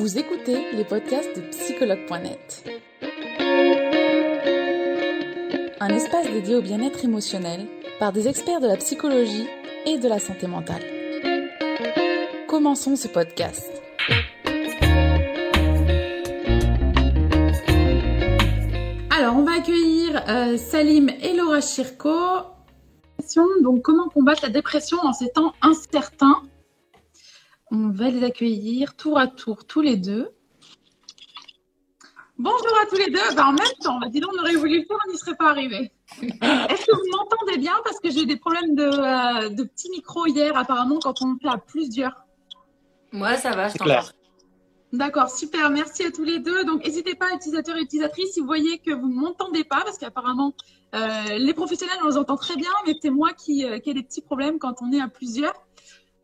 Vous écoutez les podcasts de psychologue.net. Un espace dédié au bien-être émotionnel par des experts de la psychologie et de la santé mentale. Commençons ce podcast. Alors, on va accueillir euh, Salim et Laura Chirco. Donc, comment combattre la dépression en ces temps incertains? On va les accueillir tour à tour, tous les deux. Bonjour à tous les deux. Ben, en même temps, dis donc, on aurait voulu le faire, on n'y serait pas arrivé. Est-ce que vous m'entendez bien? Parce que j'ai eu des problèmes de, euh, de petits micros hier, apparemment, quand on fait à plusieurs. Moi, ça va, je t'entends. D'accord, super. Merci à tous les deux. Donc, n'hésitez pas, utilisateurs et utilisatrices, si vous voyez que vous ne m'entendez pas, parce qu'apparemment, euh, les professionnels, on les entend très bien, mais c'est moi qui, euh, qui ai des petits problèmes quand on est à plusieurs.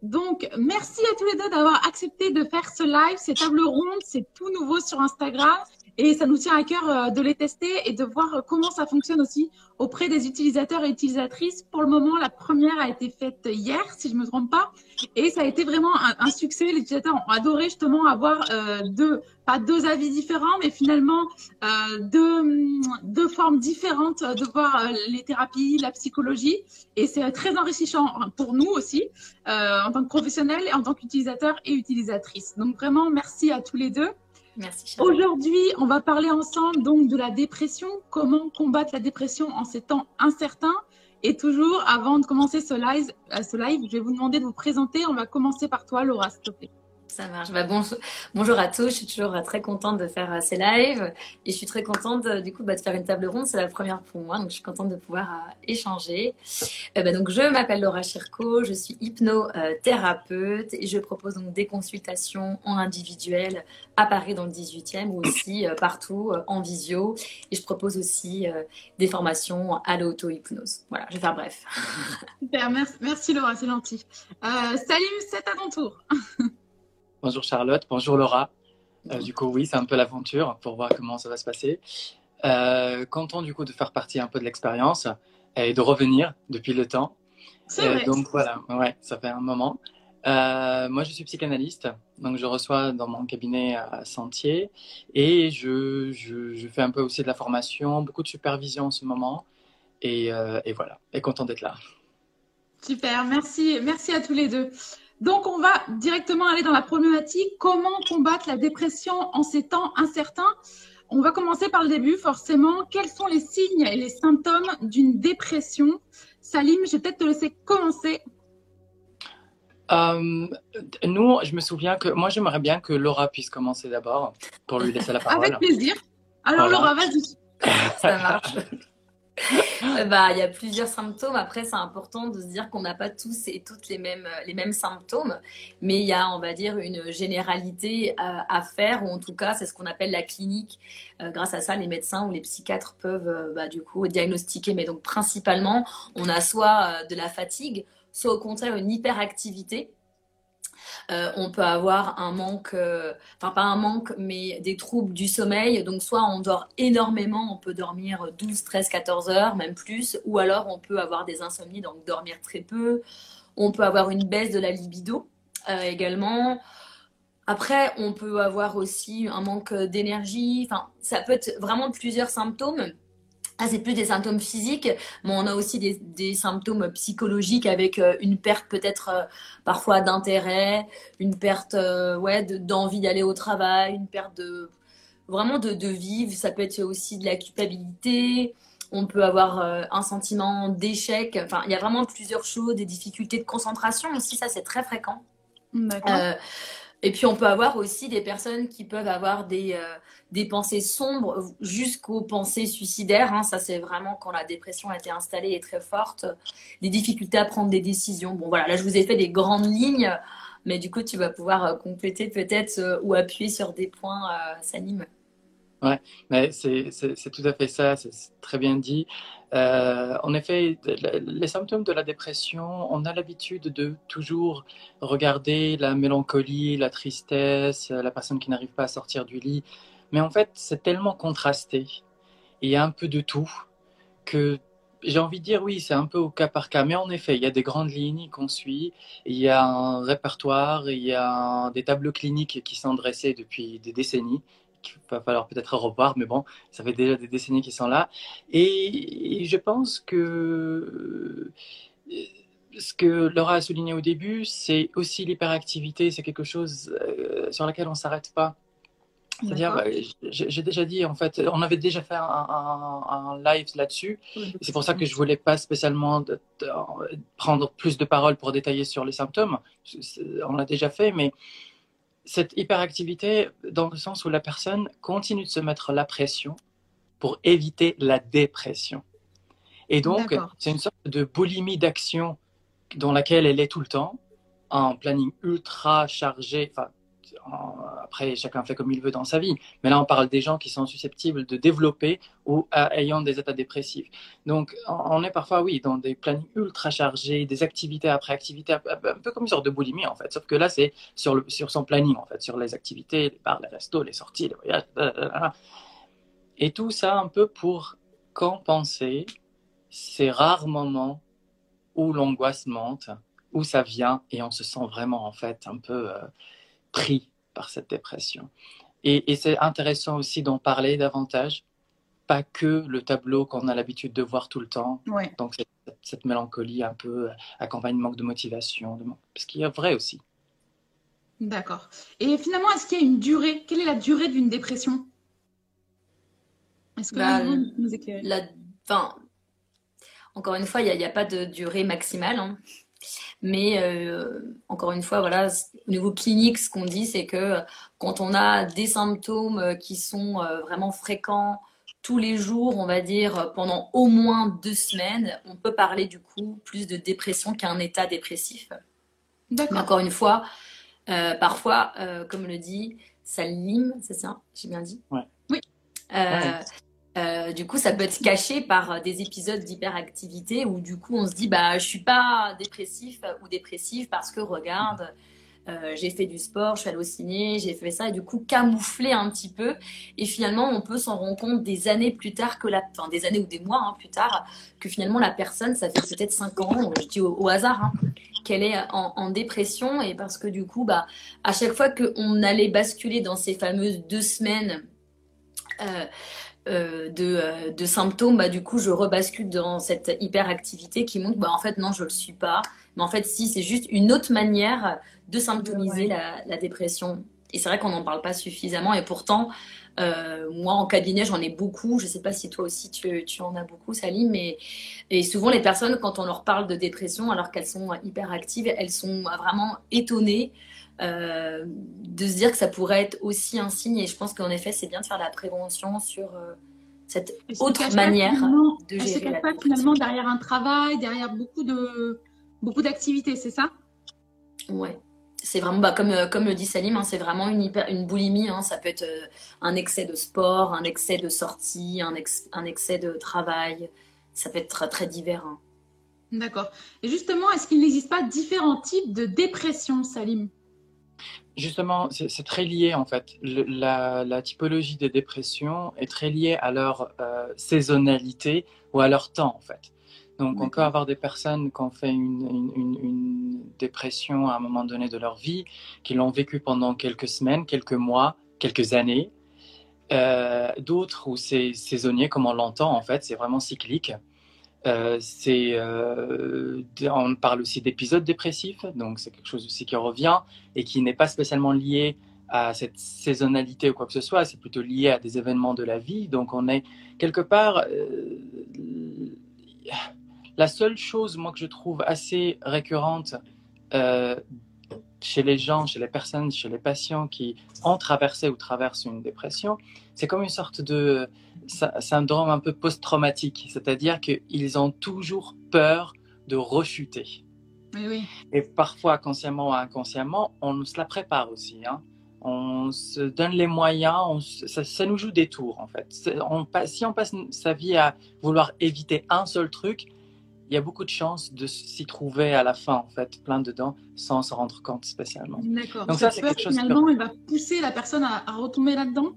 Donc, merci à tous les deux d'avoir accepté de faire ce live. Ces tables rondes, c'est tout nouveau sur Instagram. Et ça nous tient à cœur euh, de les tester et de voir comment ça fonctionne aussi auprès des utilisateurs et utilisatrices. Pour le moment, la première a été faite hier, si je ne me trompe pas, et ça a été vraiment un, succès. Les utilisateurs ont adoré justement avoir euh, deux, pas deux avis différents, mais finalement euh, deux, deux formes différentes de voir les thérapies, la psychologie, et c'est très enrichissant pour nous aussi euh, en tant que professionnels et en tant qu'utilisateurs et utilisatrices. Donc vraiment, merci à tous les deux. Aujourd'hui, on va parler ensemble donc de la dépression, comment combattre la dépression en ces temps incertains. Et toujours, avant de commencer ce live, euh, ce live, je vais vous demander de vous présenter. On va commencer par toi, Laura, s'il te plaît. Ça marche. Bah, bonjour à tous. Je suis toujours très contente de faire euh, ces lives et je suis très contente du coup bah, de faire une table ronde. C'est la première pour moi, donc je suis contente de pouvoir euh, échanger. Euh, bah, donc je m'appelle Laura Chirco, je suis hypnothérapeute et je propose donc des consultations en individuel à Paris dans le 18e ou aussi partout en visio. Et je propose aussi des formations à l'auto-hypnose. Voilà, je vais faire bref. Super, merci, merci Laura, c'est gentil. salut, c'est à ton tour. Bonjour Charlotte, bonjour Laura. Euh, du coup, oui, c'est un peu l'aventure pour voir comment ça va se passer. Euh, content du coup de faire partie un peu de l'expérience et de revenir depuis le temps. C'est Donc voilà, ouais, ça fait un moment. Euh, moi, je suis psychanalyste, donc je reçois dans mon cabinet à Sentier et je, je, fais un peu aussi de la formation, beaucoup de supervision en ce moment. Et, et voilà, et content d'être là. Super, merci, merci à tous les deux. Donc, on va directement aller dans la problématique. Comment combattre la dépression en ces temps incertains? On va commencer par le début, forcément. Quels sont les signes et les symptômes d'une dépression? Salim, je vais peut-être te laisser commencer. Euh, nous, je me souviens que moi, j'aimerais bien que Laura puisse commencer d'abord pour lui laisser la parole. Avec plaisir. Alors, Laura, vas-y. Ça marche. Bah, il y a plusieurs symptômes. Après, c'est important de se dire qu'on n'a pas tous et toutes les mêmes, les mêmes symptômes, mais il y a, on va dire, une généralité à, faire, ou en tout cas, c'est ce qu'on appelle la clinique. Euh, grâce à ça, les médecins ou les psychiatres peuvent, euh, bah, du coup, diagnostiquer. Mais donc, principalement, on a soit euh, de la fatigue, soit au contraire une hyperactivité. Euh, on peut avoir un manque, euh, enfin pas un manque, mais des troubles du sommeil. Donc soit on dort énormément, on peut dormir 12, 13, 14 heures, même plus, ou alors on peut avoir des insomnies, donc dormir très peu. On peut avoir une baisse de la libido euh, également. Après, on peut avoir aussi un manque d'énergie. Enfin, ça peut être vraiment plusieurs symptômes. Ah, c'est plus des symptômes physiques, mais on a aussi des, symptômes psychologiques avec euh, une perte peut-être euh, parfois d'intérêt, une perte euh, ouais, d'envie d'aller au travail, une perte de vraiment de, de, vivre. Ça peut être aussi de la culpabilité. On peut avoir un sentiment d'échec. Enfin, il y a vraiment plusieurs choses, des difficultés de concentration aussi. Ça, c'est très fréquent. D'accord. Et puis on peut avoir aussi des personnes qui peuvent avoir des, euh, des pensées sombres jusqu'aux pensées suicidaires. Hein. Ça, c'est vraiment quand la dépression a été installée et très forte, des difficultés à prendre des décisions. Bon, voilà, là, je vous ai fait des grandes lignes, mais du coup, tu vas pouvoir euh, compléter peut-être euh, ou appuyer sur des points, s'anime. Ouais, mais c'est tout à fait ça, c'est très bien dit. Euh, en effet, les symptômes de la dépression, on a l'habitude de toujours regarder la mélancolie, la tristesse, la personne qui n'arrive pas à sortir du lit. Mais en fait, c'est tellement contrasté. Il y a un peu de tout que j'ai envie de dire oui, c'est un peu au cas par cas, mais en effet, il y a des grandes lignes qu'on suit, il y a un répertoire, il y a des tableaux cliniques qui sont dressés depuis des décennies, qu'il va falloir peut-être revoir, mais bon, ça fait déjà des décennies qu'ils sont là. Et, je pense que ce que Laura a souligné au début, c'est aussi l'hyperactivité, c'est quelque chose euh, sur laquelle on ne s'arrête pas. C'est-à-dire, bah, j'ai déjà dit, en fait, on avait déjà fait un, live là-dessus. c'est pour ça que je voulais pas spécialement prendre plus de paroles pour détailler sur les symptômes. On l'a déjà fait, mais cette hyperactivité, dans le sens où la personne continue de se mettre la pression pour éviter la dépression. Et donc, c'est une sorte de boulimie d'action dans laquelle elle est tout le temps, en planning ultra chargé, enfin, après, chacun fait comme il veut dans sa vie. Mais là, on parle des gens qui sont susceptibles de développer ou ayant des états dépressifs. Donc, on est parfois, oui, dans des plannings ultra chargés, des activités après activités, un peu comme une sorte de boulimie, en fait. Sauf que là, c'est sur, sur son planning, en fait, sur les activités, les bars, les restos, les sorties, les voyages. Et tout ça un peu pour compenser ces rares moments où l'angoisse monte, où ça vient et on se sent vraiment, en fait, un peu... Euh, pris par cette dépression. Et, c'est intéressant aussi d'en parler davantage, pas que le tableau qu'on a l'habitude de voir tout le temps. Donc cette, mélancolie un peu accompagne manque de motivation, de ce qui est vrai aussi. D'accord. Et finalement, est-ce qu'il y a une durée? Quelle est la durée d'une dépression? Est-ce que bah, nous la, enfin, Encore une fois, il n'y a, a, pas de durée maximale. Hein. Mais euh, encore une fois, voilà, au niveau clinique, ce qu'on dit, c'est que quand on a des symptômes qui sont euh, vraiment fréquents tous les jours, on va dire pendant au moins deux semaines, on peut parler du coup plus de dépression qu'un état dépressif. D'accord. Encore une fois, euh, parfois, comme le dit Salim, c'est ça, j'ai bien dit? Ouais. Oui. Euh, du coup, ça peut être caché par euh, des épisodes d'hyperactivité où du coup on se dit bah je suis pas dépressif ou dépressive parce que regarde euh, j'ai fait du sport, je suis allée au ciné, j'ai fait ça et du coup camoufler un petit peu. Et finalement on peut s'en rendre compte des années plus tard que la, enfin des années ou des mois hein, plus tard que finalement la personne ça fait peut-être cinq ans, je dis au, hasard, hein, qu'elle est en, dépression. Et parce que du coup bah à chaque fois qu'on allait basculer dans ces fameuses deux semaines euh, euh, de, symptômes, bah, du coup, je rebascule dans cette hyperactivité qui montre, bah, en fait, non, je ne le suis pas. Mais en fait, si, c'est juste une autre manière de symptomiser la, dépression. Et c'est vrai qu'on n'en parle pas suffisamment. Et pourtant, euh, moi, en cabinet, j'en ai beaucoup. Je ne sais pas si toi aussi, tu, tu, en as beaucoup, Salim. Mais, et souvent, les personnes, quand on leur parle de dépression, alors qu'elles sont hyperactives, elles sont vraiment étonnées. Euh, de se dire que ça pourrait être aussi un signe. Et je pense qu'en effet, c'est bien de faire la prévention sur euh, cette autre manière de gérer la pas finalement derrière un travail, derrière beaucoup de beaucoup d'activités, c'est ça? Ouais. C'est vraiment, bah, comme, euh, comme le dit Salim, hein, c'est vraiment une, hyper, une boulimie. Hein. ça peut être un excès de sport, un excès de sortie, un, un excès de travail. Ça peut être très, très divers. Hein. D'accord. Et justement, est-ce qu'il n'existe pas différents types de dépression, Salim? Justement, c'est très lié en fait. la, typologie des dépressions est très liée à leur euh, saisonnalité ou à leur temps en fait. Donc on peut avoir des personnes qui ont fait une, dépression à un moment donné de leur vie, qui l'ont vécu pendant quelques semaines, quelques mois, quelques années. Euh, d'autres où c'est saisonnier comme on l'entend en fait, c'est vraiment cyclique. Euh, euh, on parle aussi d'épisodes dépressifs, donc c'est quelque chose aussi qui revient et qui n'est pas spécialement lié à cette saisonnalité ou quoi que ce soit, c'est plutôt lié à des événements de la vie. Donc on est quelque part... Euh, la seule chose, moi, que je trouve assez récurrente chez les gens, chez les personnes, chez les patients qui ont traversé ou traversent une dépression, c'est comme une sorte de syndrome un peu post-traumatique, c'est-à-dire qu'ils ont toujours peur de rechuter. Et parfois, consciemment ou inconsciemment, on se la prépare aussi. Hein. On se donne les moyens, ça, nous joue des tours en fait. On, si on passe sa vie à vouloir éviter un seul truc, il y a beaucoup de chances de s'y trouver à la fin, en fait, plein dedans, sans se rendre compte spécialement. D'accord. Donc ça, c'est quelque chose finalement, il va pousser la personne à, retomber là-dedans?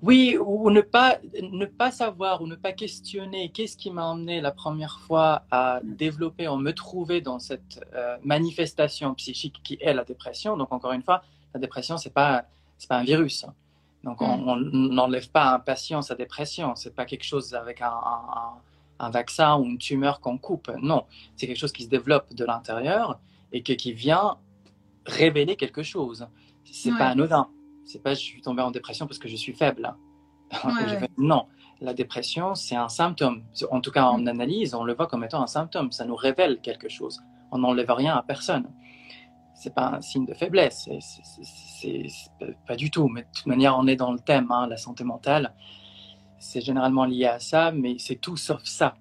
Oui, ou ne pas, ne pas savoir ou ne pas questionner qu'est-ce qui m'a emmené la première fois à développer, à me trouver dans cette euh, manifestation psychique qui est la dépression. Donc, encore une fois, la dépression, ce n'est pas, pas un virus. Donc, on mm. n'enlève pas à un patient sa dépression. Ce n'est pas quelque chose avec un, un, vaccin ou une tumeur qu'on coupe. Non, c'est quelque chose qui se développe de l'intérieur et qui vient révéler quelque chose. C'est n'est pas anodin. C'est pas je suis tombé en dépression parce que je suis faible. Non, la dépression, c'est un symptôme. En tout cas, en mm. analyse, on le voit comme étant un symptôme. Ça nous révèle quelque chose. On n'enlève rien à personne. C'est pas un signe de faiblesse. C'est pas du tout. Mais de toute manière, on est dans le thème, hein, la santé mentale. C'est généralement lié à ça, mais c'est tout sauf ça.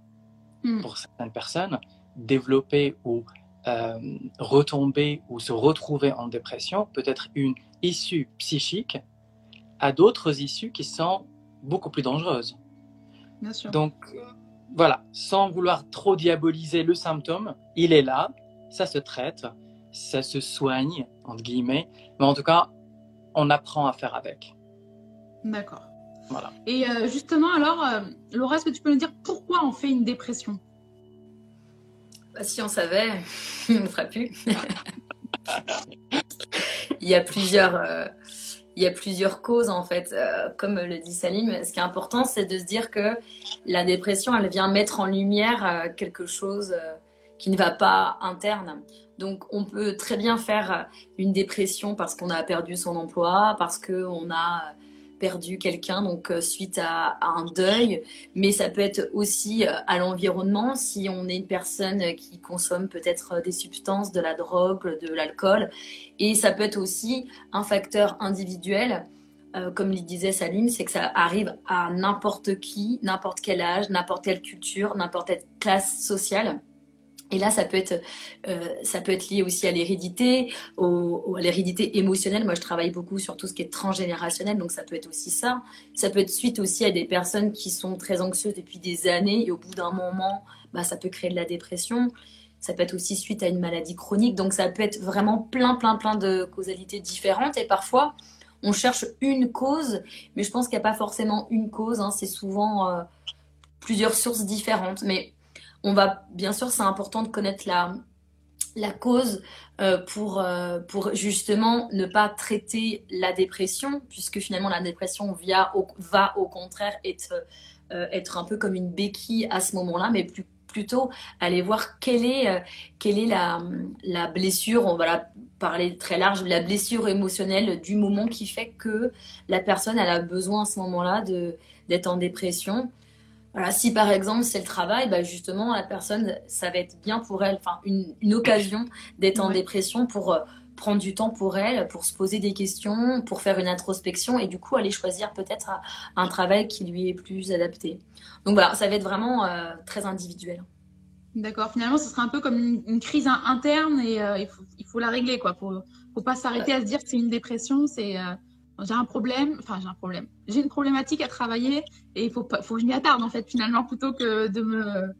Mm. Pour certaines personnes, développer ou euh, retomber ou se retrouver en dépression peut être une issue psychique à d'autres issues qui sont beaucoup plus dangereuses. Bien sûr. Donc, voilà, sans vouloir trop diaboliser le symptôme, il est là, ça se traite, ça se soigne, entre guillemets, mais en tout cas, on apprend à faire avec. D'accord. Voilà. Et euh, justement, alors, euh, Laura, est-ce que tu peux nous dire pourquoi on fait une dépression? Bah, si on savait, on ne ferait plus. il, y a plusieurs, euh, il y a plusieurs causes, en fait. Euh, comme le dit Salim, ce qui est important, c'est de se dire que la dépression, elle vient mettre en lumière euh, quelque chose qui ne va pas interne. Donc, on peut très bien faire une dépression parce qu'on a perdu son emploi, parce qu'on a perdu quelqu'un, donc euh, suite à, un deuil, mais ça peut être aussi euh, à l'environnement, si on est une personne qui consomme peut-être euh, des substances, de la drogue, de l'alcool, et ça peut être aussi un facteur individuel. comme il disait Salim, c'est que ça arrive à n'importe qui, n'importe quel âge, n'importe quelle culture, n'importe quelle classe sociale. Et là, ça peut être, euh, ça peut être lié aussi à l'hérédité, à l'hérédité émotionnelle. Moi, je travaille beaucoup sur tout ce qui est transgénérationnel, donc ça peut être aussi ça. Ça peut être suite aussi à des personnes qui sont très anxieuses depuis des années et au bout d'un moment, bah, ça peut créer de la dépression. Ça peut être aussi suite à une maladie chronique. Donc, ça peut être vraiment plein, plein, plein de causalités différentes. Et parfois, on cherche une cause, mais je pense qu'il n'y a pas forcément une cause. Hein. C'est souvent euh, plusieurs sources différentes. Mais on va, bien sûr, c'est important de connaître la, cause euh, pour, euh, pour justement ne pas traiter la dépression, puisque finalement la dépression va au contraire être, euh, être un peu comme une béquille à ce moment-là, mais plutôt aller voir quelle est, la, blessure, on va parler très large, la blessure émotionnelle du moment qui fait que la personne a besoin à ce moment-là d'être en dépression. Voilà, si par exemple c'est le travail, bah justement la personne, ça va être bien pour elle, enfin une, occasion d'être en dépression pour euh, prendre du temps pour elle, pour se poser des questions, pour faire une introspection et du coup aller choisir peut-être un travail qui lui est plus adapté. Donc voilà, ça va être vraiment euh, très individuel. D'accord. Finalement, ce sera un peu comme une, crise interne et euh, il, faut, il, faut, la régler quoi. Faut, faut pas s'arrêter à se dire que c'est une dépression. C'est j'ai un problème, enfin j'ai un problème, j'ai une problématique à travailler et il faut, faut que je m'y attarde en fait finalement plutôt que de me,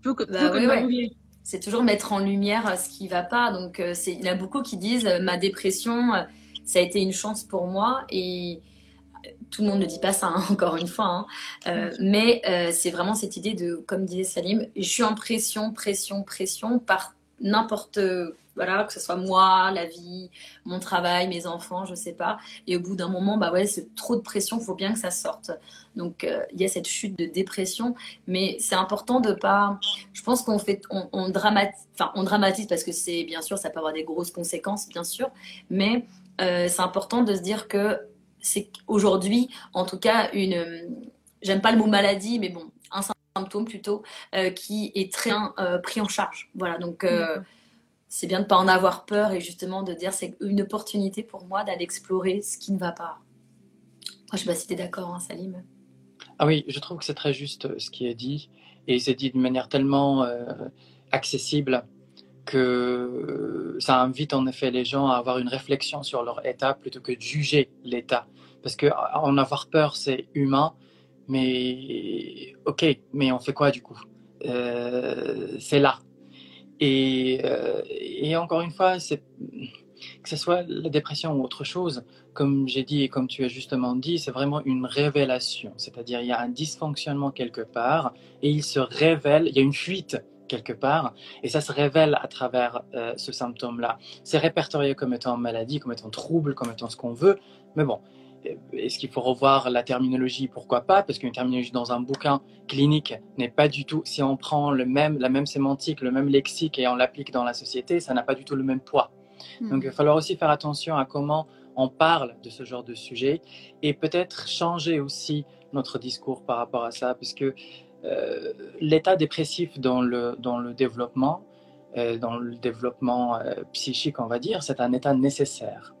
plutôt que, bah de C'est toujours mettre en lumière ce qui va pas. Donc euh, c'est, il y a beaucoup qui disent euh, ma dépression, euh, ça a été une chance pour moi et tout le monde ne dit pas ça hein, encore une fois, hein. mais c'est vraiment cette idée de, comme disait Salim, je suis en pression, pression, pression par n'importe voilà, que ce soit moi, la vie, mon travail, mes enfants, je sais pas. Et au bout d'un moment, bah ouais, c'est trop de pression, il faut bien que ça sorte. Donc euh, il y a cette chute de dépression, mais c'est important de pas. Je pense qu'on fait, on, dramatise, enfin on dramatise parce que c'est bien sûr, ça peut avoir des grosses conséquences, bien sûr, mais euh, c'est important de se dire que c'est aujourd'hui, en tout cas, une. J'aime pas le mot maladie, mais bon, un symptôme plutôt euh, qui est très pris en charge. Voilà, donc c'est bien de ne pas en avoir peur et justement de dire c'est une opportunité pour moi d'aller explorer ce qui ne va pas. Je ne sais pas si tu es d'accord, hein, Salim. Ah oui, je trouve que c'est très juste euh, ce qui est dit. Et c'est dit de manière tellement euh, accessible que ça invite en effet les gens à avoir une réflexion sur leur état plutôt que de juger l'état. Parce que en avoir peur, c'est humain, mais ok, mais on fait quoi du coup? Euh, C'est là. Et, euh, et encore une fois, que ce soit la dépression ou autre chose, comme j'ai dit et comme tu as justement dit, c'est vraiment une révélation. C'est-à-dire, il y a un dysfonctionnement quelque part et il se révèle, il y a une fuite quelque part, et ça se révèle à travers euh, ce symptôme-là. C'est répertorié comme étant maladie, comme étant trouble, comme étant ce qu'on veut, mais bon, est-ce qu'il faut revoir la terminologie? Pourquoi pas? Parce qu'une terminologie dans un bouquin clinique n'est pas du tout, si on prend le même, la même sémantique, le même lexique et on l'applique dans la société, ça n'a pas du tout le même poids. Hmm. Donc il va falloir aussi faire attention à comment on parle de ce genre de sujet et peut-être changer aussi notre discours par rapport à ça, parce que euh, l'état dépressif dans le, dans le développement, euh, dans le développement euh, psychique, on va dire, c'est un état nécessaire.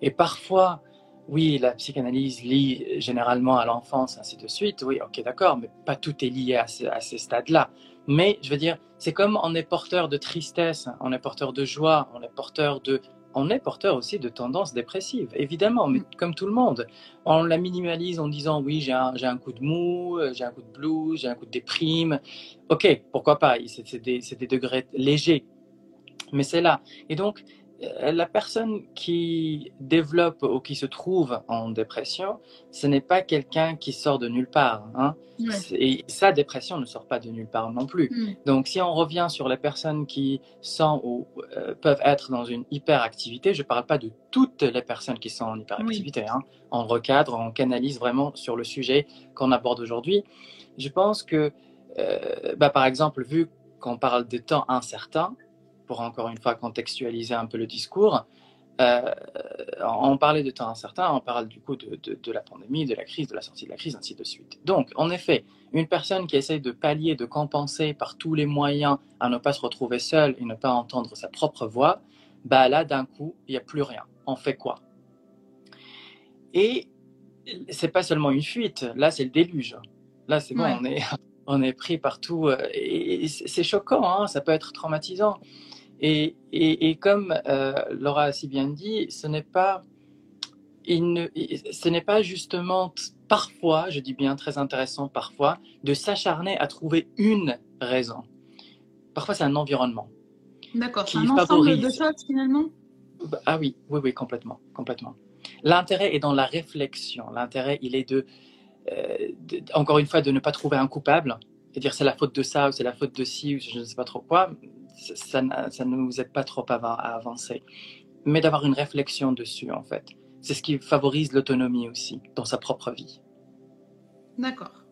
Et parfois, oui, la psychanalyse lie généralement à l'enfance, ainsi de suite. Oui, ok, d'accord, mais pas tout est lié à, à ces stades-là. Mais je veux dire, c'est comme on est porteur de tristesse, on est porteur de joie, on est porteur de on est porteur aussi de tendances dépressives, évidemment, mais comme tout le monde. On la minimalise en disant oui, j'ai un, un, coup de mou, j'ai un coup de blues, j'ai un coup de déprime. Ok, pourquoi pas, c'est des, des, degrés légers. Mais c'est là. Et donc, la personne qui développe ou qui se trouve en dépression, ce n'est pas quelqu'un qui sort de nulle part. Hein. Et sa dépression ne sort pas de nulle part non plus. Mm. Donc, si on revient sur les personnes qui sont ou euh, peuvent être dans une hyperactivité, je ne parle pas de toutes les personnes qui sont en hyperactivité. Hein. On recadre, on canalise vraiment sur le sujet qu'on aborde aujourd'hui. Je pense que, euh, bah, par exemple, vu qu'on parle de temps incertain, pour encore une fois contextualiser un peu le discours, euh, on parlait de temps incertain, on parle du coup de, de, la pandémie, de la crise, de la sortie de la crise, ainsi de suite. Donc, en effet, une personne qui essaye de pallier, de compenser par tous les moyens à ne pas se retrouver seule et ne pas entendre sa propre voix, bah là, d'un coup, il n'y a plus rien. On fait quoi? Et c'est pas seulement une fuite, là, c'est le déluge. Là, c'est bon, on, est, on est pris partout. Euh, et c'est choquant, hein, ça peut être traumatisant. Et, et, comme euh, Laura a si bien dit, ce n'est pas, il ce n'est pas justement parfois, je dis bien très intéressant parfois, de s'acharner à trouver une raison. Parfois, c'est un environnement. D'accord, c'est un ensemble de choses finalement? Bah, Ah oui, oui, oui, complètement, complètement. L'intérêt est dans la réflexion. L'intérêt, il est de, euh, de, encore une fois, de ne pas trouver un coupable et dire c'est la faute de ça ou c'est la faute de ci ou je ne sais pas trop quoi ça, ça ne nous aide pas trop à, avancer. Mais d'avoir une réflexion dessus, en fait. C'est ce qui favorise l'autonomie aussi dans sa propre vie. D'accord.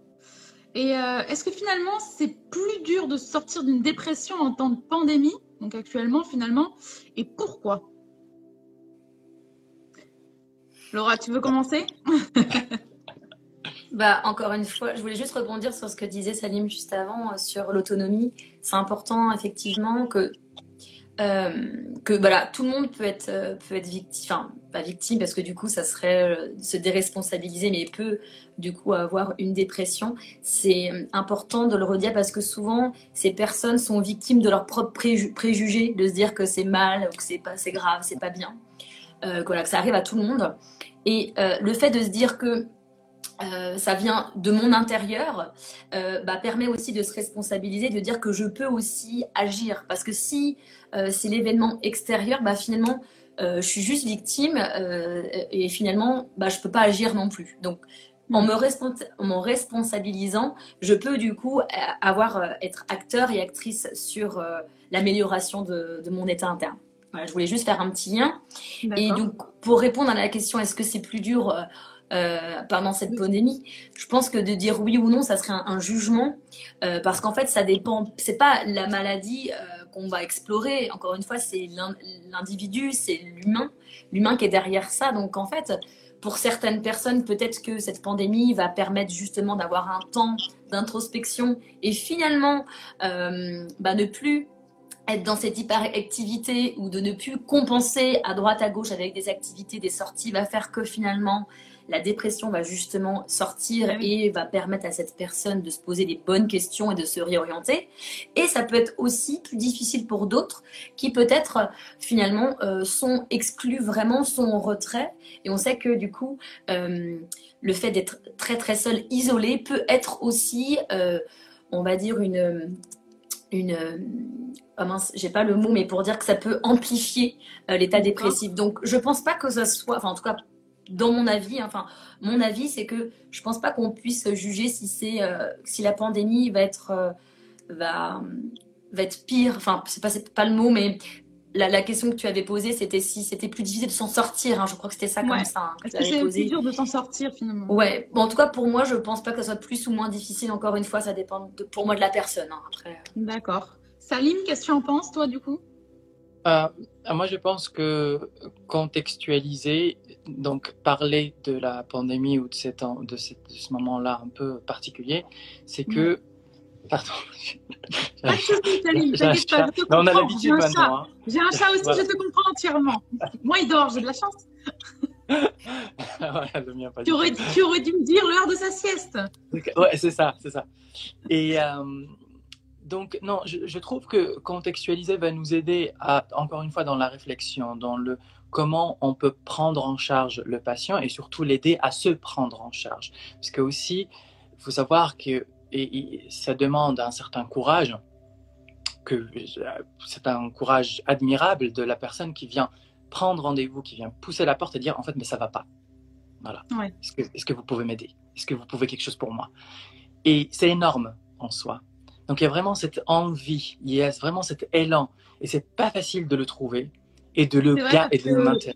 Et euh, est-ce que finalement, c'est plus dur de sortir d'une dépression en temps de pandémie, donc actuellement finalement, et pourquoi? Laura, tu veux commencer? Bah, encore une fois, je voulais juste rebondir sur ce que disait Salim juste avant euh, sur l'autonomie. C'est important effectivement que euh, que voilà, tout le monde peut être euh, peut être victime, enfin pas victime parce que du coup ça serait se déresponsabiliser, mais peut du coup avoir une dépression. C'est important de le redire parce que souvent ces personnes sont victimes de leurs propres préjugés, de se dire que c'est mal, que c'est pas c'est grave, c'est pas bien, voilà, que ça arrive à tout le monde. Et le fait de se dire que euh, ça vient de mon intérieur, euh, bah, permet aussi de se responsabiliser, de dire que je peux aussi agir. Parce que si euh, c'est l'événement extérieur, bah, finalement, je suis juste victime et finalement, bah, je ne peux pas agir non plus. Donc, en me, en responsabilisant, je peux du coup avoir, être acteur et actrice sur l'amélioration de, de, mon état interne. Voilà, je voulais juste faire un petit lien. Et donc, pour répondre à la question, est-ce que c'est plus dur euh, pendant cette pandémie. Je pense que de dire oui ou non, ça serait un, jugement, euh, parce qu'en fait, ça dépend. C'est pas la maladie euh, qu'on va explorer. Encore une fois, c'est l'individu, c'est l'humain, l'humain qui est derrière ça. Donc en fait, pour certaines personnes, peut-être que cette pandémie va permettre justement d'avoir un temps d'introspection et finalement bah, ne plus être dans cette hyperactivité ou de ne plus compenser à droite à gauche avec des activités, des sorties, va faire que finalement la dépression va justement sortir et va permettre à cette personne de se poser des bonnes questions et de se réorienter. Et ça peut être aussi plus difficile pour d'autres qui peut-être finalement euh, sont exclus vraiment, sont en retrait. Et on sait que du coup, euh, le fait d'être très très seul, isolé, peut être aussi, euh, on va dire, une une oh mince, j'ai pas le mot, mais pour dire que ça peut amplifier l'état dépressif. Donc, je pense pas que ça soit, enfin, en tout cas, dans mon avis, enfin, mon avis, c'est que je pense pas qu'on puisse juger si c'est, si la pandémie va être, va, va être pire. Enfin, c'est pas, pas le mot, mais la, question que tu avais posée, c'était si c'était plus difficile de s'en sortir. Hein. Je crois que c'était ça comme ça. Hein, Est-ce que c'est plus dur de s'en sortir finalement? Ouais. Bon, en tout cas, pour moi, je pense pas que ça soit plus ou moins difficile. Encore une fois, ça dépend pour moi de la personne. Hein, après. D'accord. Salim, qu'est-ce que tu en penses, toi, du coup? Euh, Moi, je pense que contextualiser, donc parler de la pandémie ou de, cet, de, ce moment-là un peu particulier, c'est que Pardon. Pas de On a l'habitude maintenant. Hein. J'ai un chat aussi, je te comprends entièrement. Moi, il dort, j'ai de la chance. le mien, pas tu, aurais, tu aurais dû me dire l'heure de sa sieste. Ouais, c'est ça, c'est ça. Et euh, donc, non, je, je, trouve que contextualiser va nous aider à, encore une fois, dans la réflexion, dans le comment on peut prendre en charge le patient et surtout l'aider à se prendre en charge. Parce que aussi, il faut savoir que et, ça demande un certain courage, que c'est un courage admirable de la personne qui vient prendre rendez-vous, qui vient pousser la porte et dire en fait mais ça va pas. Voilà. Est-ce que, est que, vous pouvez m'aider? Est-ce que vous pouvez quelque chose pour moi? Et c'est énorme en soi. Donc il y a vraiment cette envie, il y a vraiment cet élan, et c'est pas facile de le trouver et de le et de le maintenir.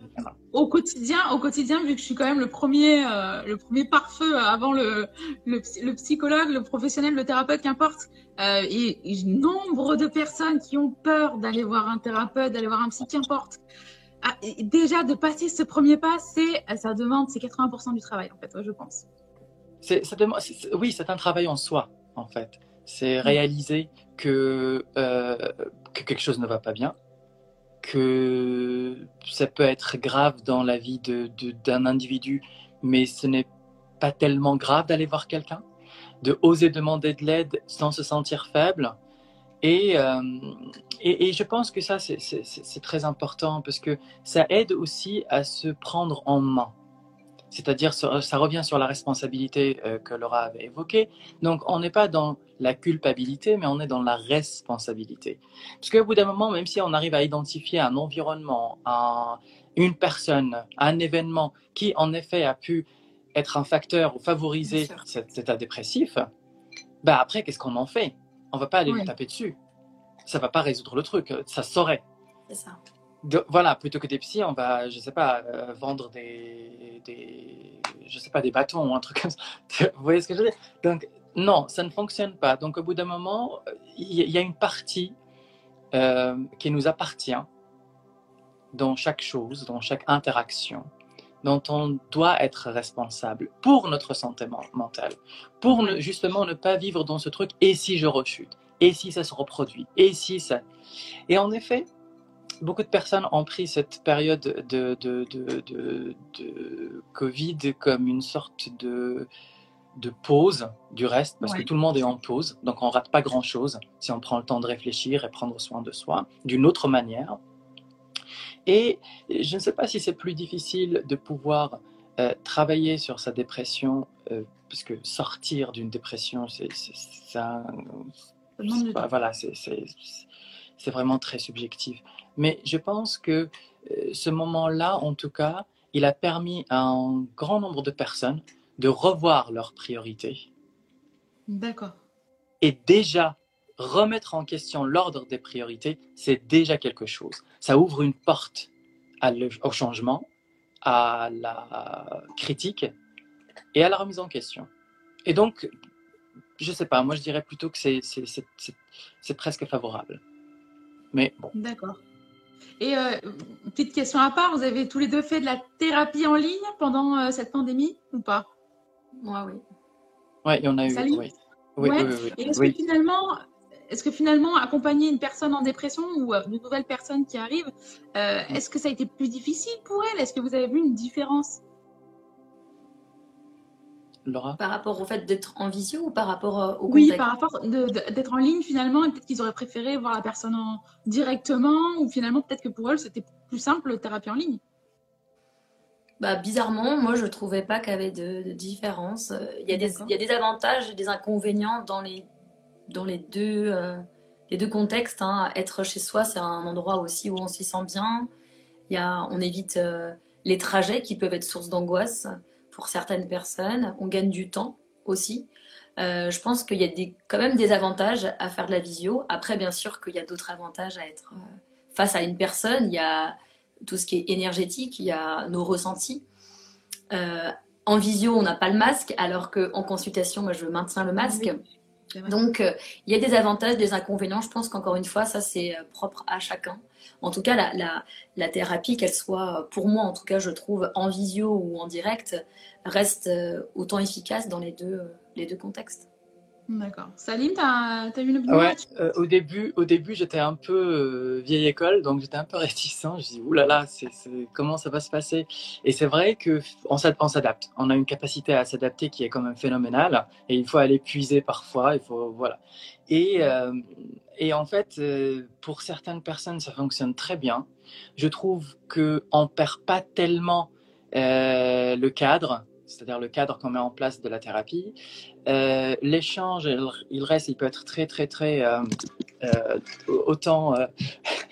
Au quotidien, au quotidien, vu que je suis quand même le premier, euh, le premier pare-feu avant le, le, psychologue, le professionnel, le thérapeute, qu'importe, euh, et, nombre de personnes qui ont peur d'aller voir un thérapeute, d'aller voir un psy, qu'importe. Ah, déjà de passer ce premier pas, c'est, ça demande, c'est 80% du travail en fait, je pense. C'est, ça demande, oui, c'est un travail en soi en fait. C'est réaliser que, euh, que quelque chose ne va pas bien, que ça peut être grave dans la vie d'un de, individu, mais ce n'est pas tellement grave d'aller voir quelqu'un, de oser demander de l'aide sans se sentir faible. Et, euh, et, et, je pense que ça, c'est très important parce que ça aide aussi à se prendre en main. C'est-à-dire, ça revient sur la responsabilité euh, que Laura avait évoquée. Donc, on n'est pas dans la culpabilité, mais on est dans la responsabilité. Parce qu'au bout d'un moment, même si on arrive à identifier un environnement, une personne, un événement qui, en effet, a pu être un facteur ou favoriser cet état dépressif, bah après, qu'est-ce qu'on en fait? On va pas aller lui taper dessus. Ça va pas résoudre le truc. Ça saurait. C'est ça voilà, plutôt que des psys, on va, je sais pas, euh, vendre des, des, je sais pas, des bâtons ou un truc comme ça. Vous voyez ce que je veux dire? Donc, non, ça ne fonctionne pas. Donc, au bout d'un moment, il y, a une partie euh, qui nous appartient dans chaque chose, dans chaque interaction, dont on doit être responsable pour notre santé mentale, pour justement ne pas vivre dans ce truc. Et si je rechute Et si ça se reproduit? Et si ça? Et en effet, beaucoup de personnes ont pris cette période de, de, de, de Covid comme une sorte de, pause du reste, parce que tout le monde est en pause, donc on rate pas grand-chose si on prend le temps de réfléchir et prendre soin de soi d'une autre manière. Et je ne sais pas si c'est plus difficile de pouvoir euh, travailler sur sa dépression, euh, parce que sortir d'une dépression, c'est ça. Voilà, c'est c'est vraiment très subjectif. Mais je pense que euh, ce moment-là, en tout cas, il a permis à un grand nombre de personnes de revoir leurs priorités. D'accord. Et déjà, remettre en question l'ordre des priorités, c'est déjà quelque chose. Ça ouvre une porte au changement, à la critique et à la remise en question. Et donc, je ne sais pas, moi je dirais plutôt que c'est presque favorable. Mais bon. D'accord. Et euh, petite question à part, vous avez tous les deux fait de la thérapie en ligne pendant euh, cette pandémie ou pas? Moi, oui. Oui, il y en a eu. Oui. Oui, oui, oui, Et est-ce que finalement, est-ce que finalement, accompagner une personne en dépression ou euh, une nouvelle personne qui arrive, est-ce que ça a été plus difficile pour elle? Est-ce que vous avez vu une différence? Par rapport au fait d'être en visio ou par rapport euh, au Oui, par rapport d'être en ligne finalement, peut-être qu'ils auraient préféré voir la personne directement, ou finalement peut-être que pour eux c'était plus simple la thérapie en ligne. Bah, bizarrement, moi je trouvais pas qu'il y avait de, différence. Il y, a des, il y, a des, avantages et des inconvénients dans les, dans les deux, euh, les deux contextes. Hein. Être chez soi, c'est un endroit aussi où on s'y sent bien. Il y a, on évite les trajets qui peuvent être source d'angoisse pour certaines personnes. On gagne du temps aussi. Euh, je pense qu'il y a des, quand même des avantages à faire de la visio. Après, bien sûr qu'il y a d'autres avantages à être euh, face à une personne. Il y a tout ce qui est énergétique, il y a nos ressentis. Euh, en visio, on n'a pas le masque, alors qu'en consultation, moi, je maintiens le masque. Donc, il y a des avantages, des inconvénients. Je pense qu'encore une fois, ça, c'est propre à chacun. En tout cas, la, thérapie, qu'elle soit, pour moi, en tout cas, je trouve, en visio ou en direct, reste autant efficace dans les deux contextes. D'accord. Salim, tu as, eu une opinion ouais, euh, Au début, au début j'étais un peu euh, vieille école, donc j'étais un peu réticent. Je dis, oulala, là là, comment ça va se passer? Et c'est vrai qu'on s'adapte. On a une capacité à s'adapter qui est quand même phénoménale, et il faut aller puiser parfois. Il faut, voilà. Et, euh, et en fait, pour certaines personnes, ça fonctionne très bien. Je trouve qu'on ne perd pas tellement le cadre c'est-à-dire le cadre qu'on met en place de la thérapie. Euh, l'échange, il, reste, il peut être très, très, très, euh, euh, autant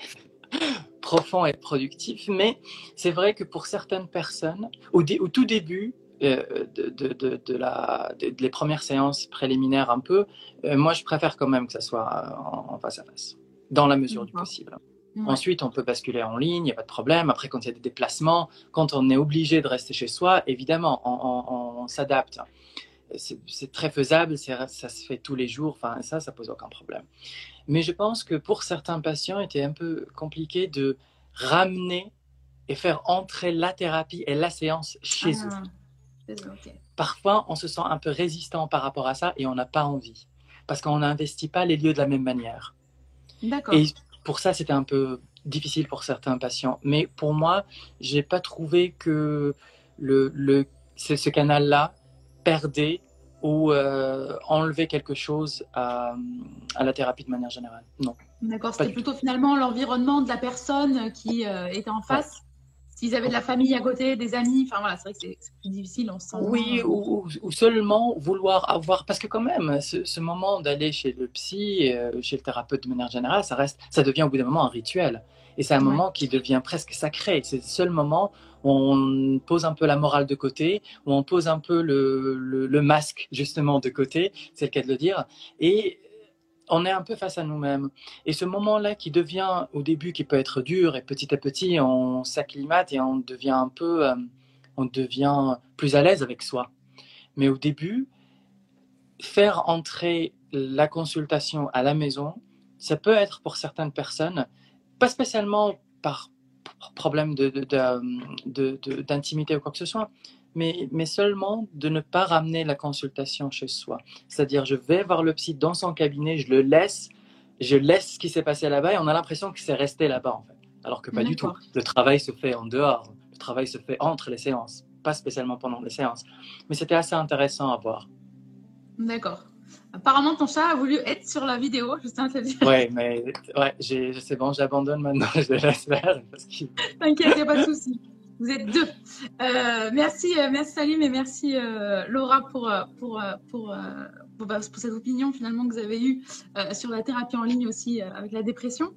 profond et productif, mais c'est vrai que pour certaines personnes, au, tout début, de, de, de, la, les premières séances préliminaires un peu, moi je préfère quand même que ça soit en, face à face, dans la mesure du possible. Ensuite, on peut basculer en ligne, il n'y a pas de problème. Après, quand il y a des déplacements, quand on est obligé de rester chez soi, évidemment, on, s'adapte. C'est très faisable, ça se fait tous les jours, enfin, ça, ça pose aucun problème. Mais je pense que pour certains patients, il était un peu compliqué de ramener et faire entrer la thérapie et la séance chez ah, eux. Parfois, on se sent un peu résistant par rapport à ça et on n'a pas envie parce qu'on n'investit pas les lieux de la même manière. D'accord pour ça, c'était un peu difficile pour certains patients. Mais pour moi, j'ai pas trouvé que le, le ce, canal-là perdait ou euh, enlevait quelque chose à, à, la thérapie de manière générale. Non. D'accord, c'était plutôt finalement l'environnement de la personne qui euh, était en face S'ils avaient de la famille à côté, des amis, enfin voilà, c'est vrai que c'est plus difficile, on sent. Oui, ou, seulement vouloir avoir, parce que quand même, ce, moment d'aller chez le psy, euh, chez le thérapeute de manière générale, ça reste, ça devient au bout d'un moment un rituel. Et c'est un moment qui devient presque sacré. C'est le seul moment où on pose un peu la morale de côté, où on pose un peu le, le, le masque justement de côté, c'est le cas de le dire. Et on est un peu face à nous-mêmes. Et ce moment-là qui devient au début, qui peut être dur, et petit à petit, on s'acclimate et on devient un peu, euh, on devient plus à l'aise avec soi. Mais au début, faire entrer la consultation à la maison, ça peut être pour certaines personnes, pas spécialement par problème d'intimité ou quoi que ce soit, mais, mais seulement de ne pas ramener la consultation chez soi. C'est-à-dire, je vais voir le psy dans son cabinet, je le laisse, je laisse ce qui s'est passé là-bas et on a l'impression que c'est resté là-bas, en fait. Alors que pas du tout. Le travail se fait en dehors, le travail se fait entre les séances, pas spécialement pendant les séances. Mais c'était assez intéressant à voir. D'accord. Apparemment, ton chat a voulu être sur la vidéo, je tiens à te dire. Ouais, mais ouais, c'est bon, j'abandonne maintenant, je laisse faire. T'inquiète, il n'y a pas de souci. Vous êtes deux. Euh, merci, euh, merci Salim et merci euh, Laura pour, pour, pour, bah, pour, cette opinion finalement que vous avez eue sur la thérapie en ligne aussi avec la dépression.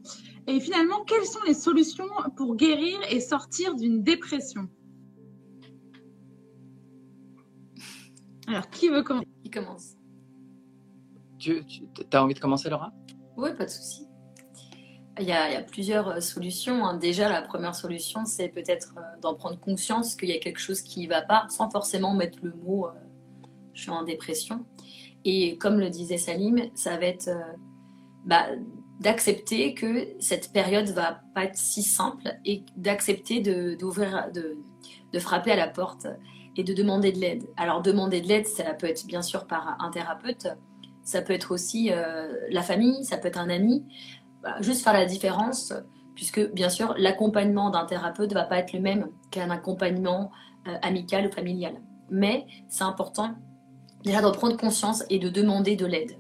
Et finalement, quelles sont les solutions pour guérir et sortir d'une dépression? Alors, qui veut commencer? Qui commence? Tu, tu as envie de commencer, Laura? Oui, pas de souci. Il y, a, plusieurs euh, solutions. Hein. Déjà, la première solution, c'est peut-être euh, d'en prendre conscience qu'il y a quelque chose qui ne va pas, sans forcément mettre le mot euh, je suis en dépression. Et comme le disait Salim, ça va être bah, d'accepter que cette période va pas être si simple et d'accepter de, d'ouvrir, de frapper à la porte et de demander de l'aide. Alors demander de l'aide, ça peut être bien sûr par un thérapeute, ça peut être aussi la famille, ça peut être un ami, bah, juste faire la différence, puisque bien sûr, l'accompagnement d'un thérapeute ne va pas être le même qu'un accompagnement euh, amical ou familial. Mais c'est important déjà d'en prendre conscience et de demander de l'aide.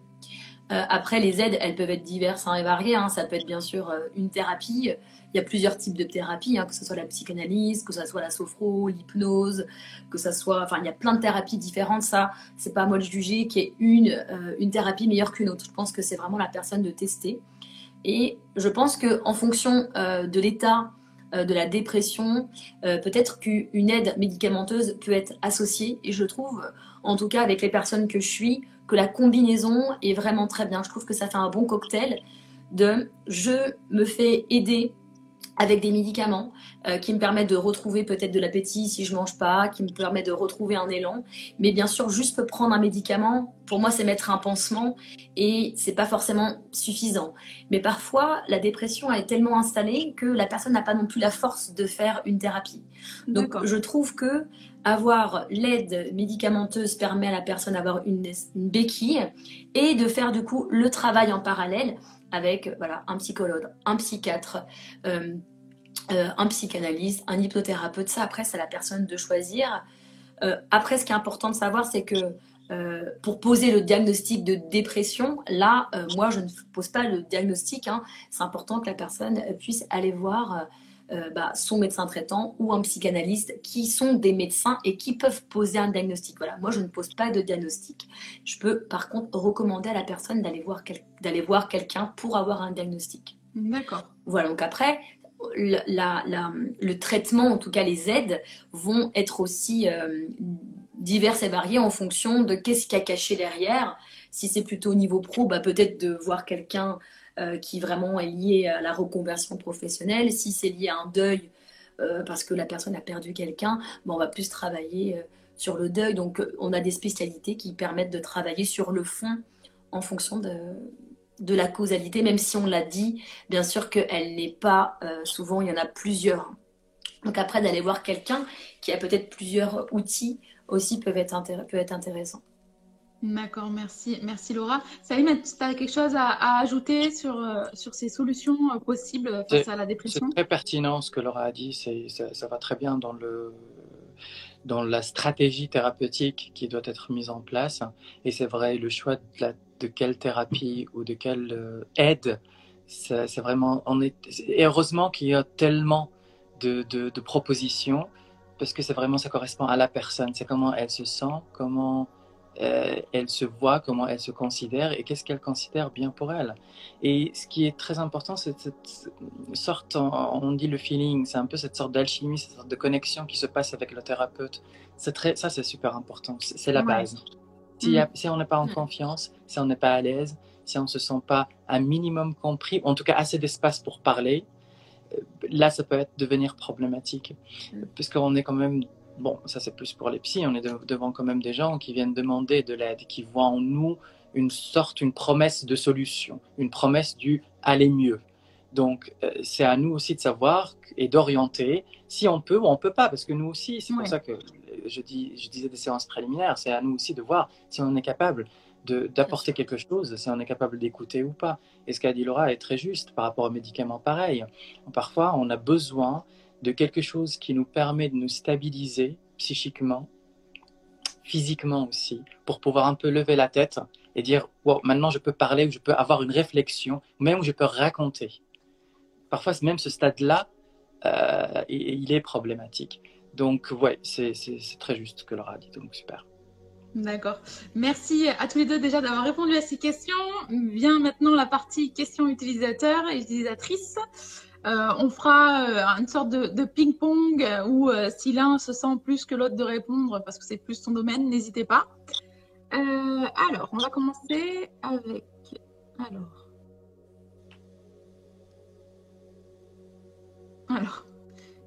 Euh, après, les aides, elles peuvent être diverses hein, et variées. Hein. Ça peut être bien sûr euh, une thérapie. Il y a plusieurs types de thérapies, hein, que ce soit la psychanalyse, que ce soit la sophro, l'hypnose, que ce soit. Enfin, il y a plein de thérapies différentes. Ça, c'est pas à moi de juger qu'il y ait une, une thérapie meilleure qu'une autre. Je pense que c'est vraiment la personne de tester. Et je pense qu'en fonction de l'état de la dépression, peut-être qu'une aide médicamenteuse peut être associée. Et je trouve, en tout cas avec les personnes que je suis, que la combinaison est vraiment très bien. Je trouve que ça fait un bon cocktail de je me fais aider avec des médicaments euh, qui me permettent de retrouver peut-être de l'appétit si je mange pas, qui me permettent de retrouver un élan. Mais bien sûr, juste prendre un médicament, pour moi, c'est mettre un pansement et c'est pas forcément suffisant. Mais parfois, la dépression est tellement installée que la personne n'a pas non plus la force de faire une thérapie. Donc, je trouve que avoir l'aide médicamenteuse permet à la personne d'avoir une, béquille et de faire du coup le travail en parallèle avec voilà, un psychologue, un psychiatre, euh, euh, un psychanalyste, un hypnothérapeute. Ça, après, c'est la personne de choisir. Euh, après, ce qui est important de savoir, c'est que pour poser le diagnostic de dépression, là, moi, je ne pose pas le diagnostic. Hein. C'est important que la personne puisse aller voir euh, bah, son médecin traitant ou un psychanalyste qui sont des médecins et qui peuvent poser un diagnostic. Voilà, moi je ne pose pas de diagnostic. Je peux par contre recommander à la personne d'aller voir, d'aller voir quelqu'un pour avoir un diagnostic. D'accord. Voilà, donc après, le traitement, en tout cas les aides, vont être aussi euh, diverses et variées en fonction de qu'est-ce qu'il y a caché derrière. Si c'est plutôt au niveau pro, bah, peut-être de voir quelqu'un euh, qui vraiment est lié à la reconversion professionnelle. Si c'est lié à un deuil, euh, parce que la personne a perdu quelqu'un, on va plus travailler euh, sur le deuil. Donc, on a des spécialités qui permettent de travailler sur le fond en fonction de, la causalité, même si on l'a dit, bien sûr qu'elle n'est pas, souvent il y en a plusieurs. Donc après, d'aller voir quelqu'un qui a peut-être plusieurs outils aussi peut être intéressant. D'accord, merci. Merci Laura. Salim, tu as quelque chose à, ajouter sur, euh, sur ces solutions euh, possibles face à la dépression? C'est très pertinent ce que Laura a dit. Ça, ça, va très bien dans, le, dans la stratégie thérapeutique qui doit être mise en place. Et c'est vrai, le choix de, de, quelle thérapie ou de quelle euh, aide, c'est vraiment. On est, et heureusement qu'il y a tellement de, de, de propositions parce que c'est vraiment, ça correspond à la personne. C'est comment elle se sent, comment euh, elle se voit, comment elle se considère et qu'est-ce qu'elle considère bien pour elle. Et ce qui est très important, c'est cette sorte, on dit le feeling, c'est un peu cette sorte d'alchimie, cette sorte de connexion qui se passe avec le thérapeute. C'est très, ça, c'est super important. C'est la base. Si, mm. si on n'est pas en mm. confiance, si on n'est pas à l'aise, si on ne se sent pas un minimum compris, en tout cas assez d'espace pour parler, euh, là, ça peut être devenir problématique, mm. puisqu'on est quand même bon, ça c'est plus pour les psys, on est devant quand même des gens qui viennent demander de l'aide, qui voient en nous une sorte, une promesse de solution, une promesse du aller mieux. Donc, euh, c'est à nous aussi de savoir et d'orienter si on peut ou on peut pas, parce que nous aussi, c'est pour ça que je, dis, je disais des séances préliminaires, c'est à nous aussi de voir si on est capable d'apporter quelque chose, si on est capable d'écouter ou pas. Et ce qu'a dit Laura est très juste par rapport aux médicaments, pareil. Parfois, on a besoin de quelque chose qui nous permet de nous stabiliser psychiquement, physiquement aussi, pour pouvoir un peu lever la tête et dire wow, maintenant je peux parler ou je peux avoir une réflexion, même où je peux raconter. Parfois, même ce stade-là, euh, il est problématique. Donc, ouais, c'est très juste ce que Laura a dit, donc super. D'accord. Merci à tous les deux déjà d'avoir répondu à ces questions. Vient maintenant la partie questions utilisateurs et utilisatrices. Euh, on fera euh, une sorte de, ping-pong euh, où si l'un se sent plus que l'autre de répondre parce que c'est plus son domaine, n'hésitez pas. alors, on va commencer avec. Alors. Alors.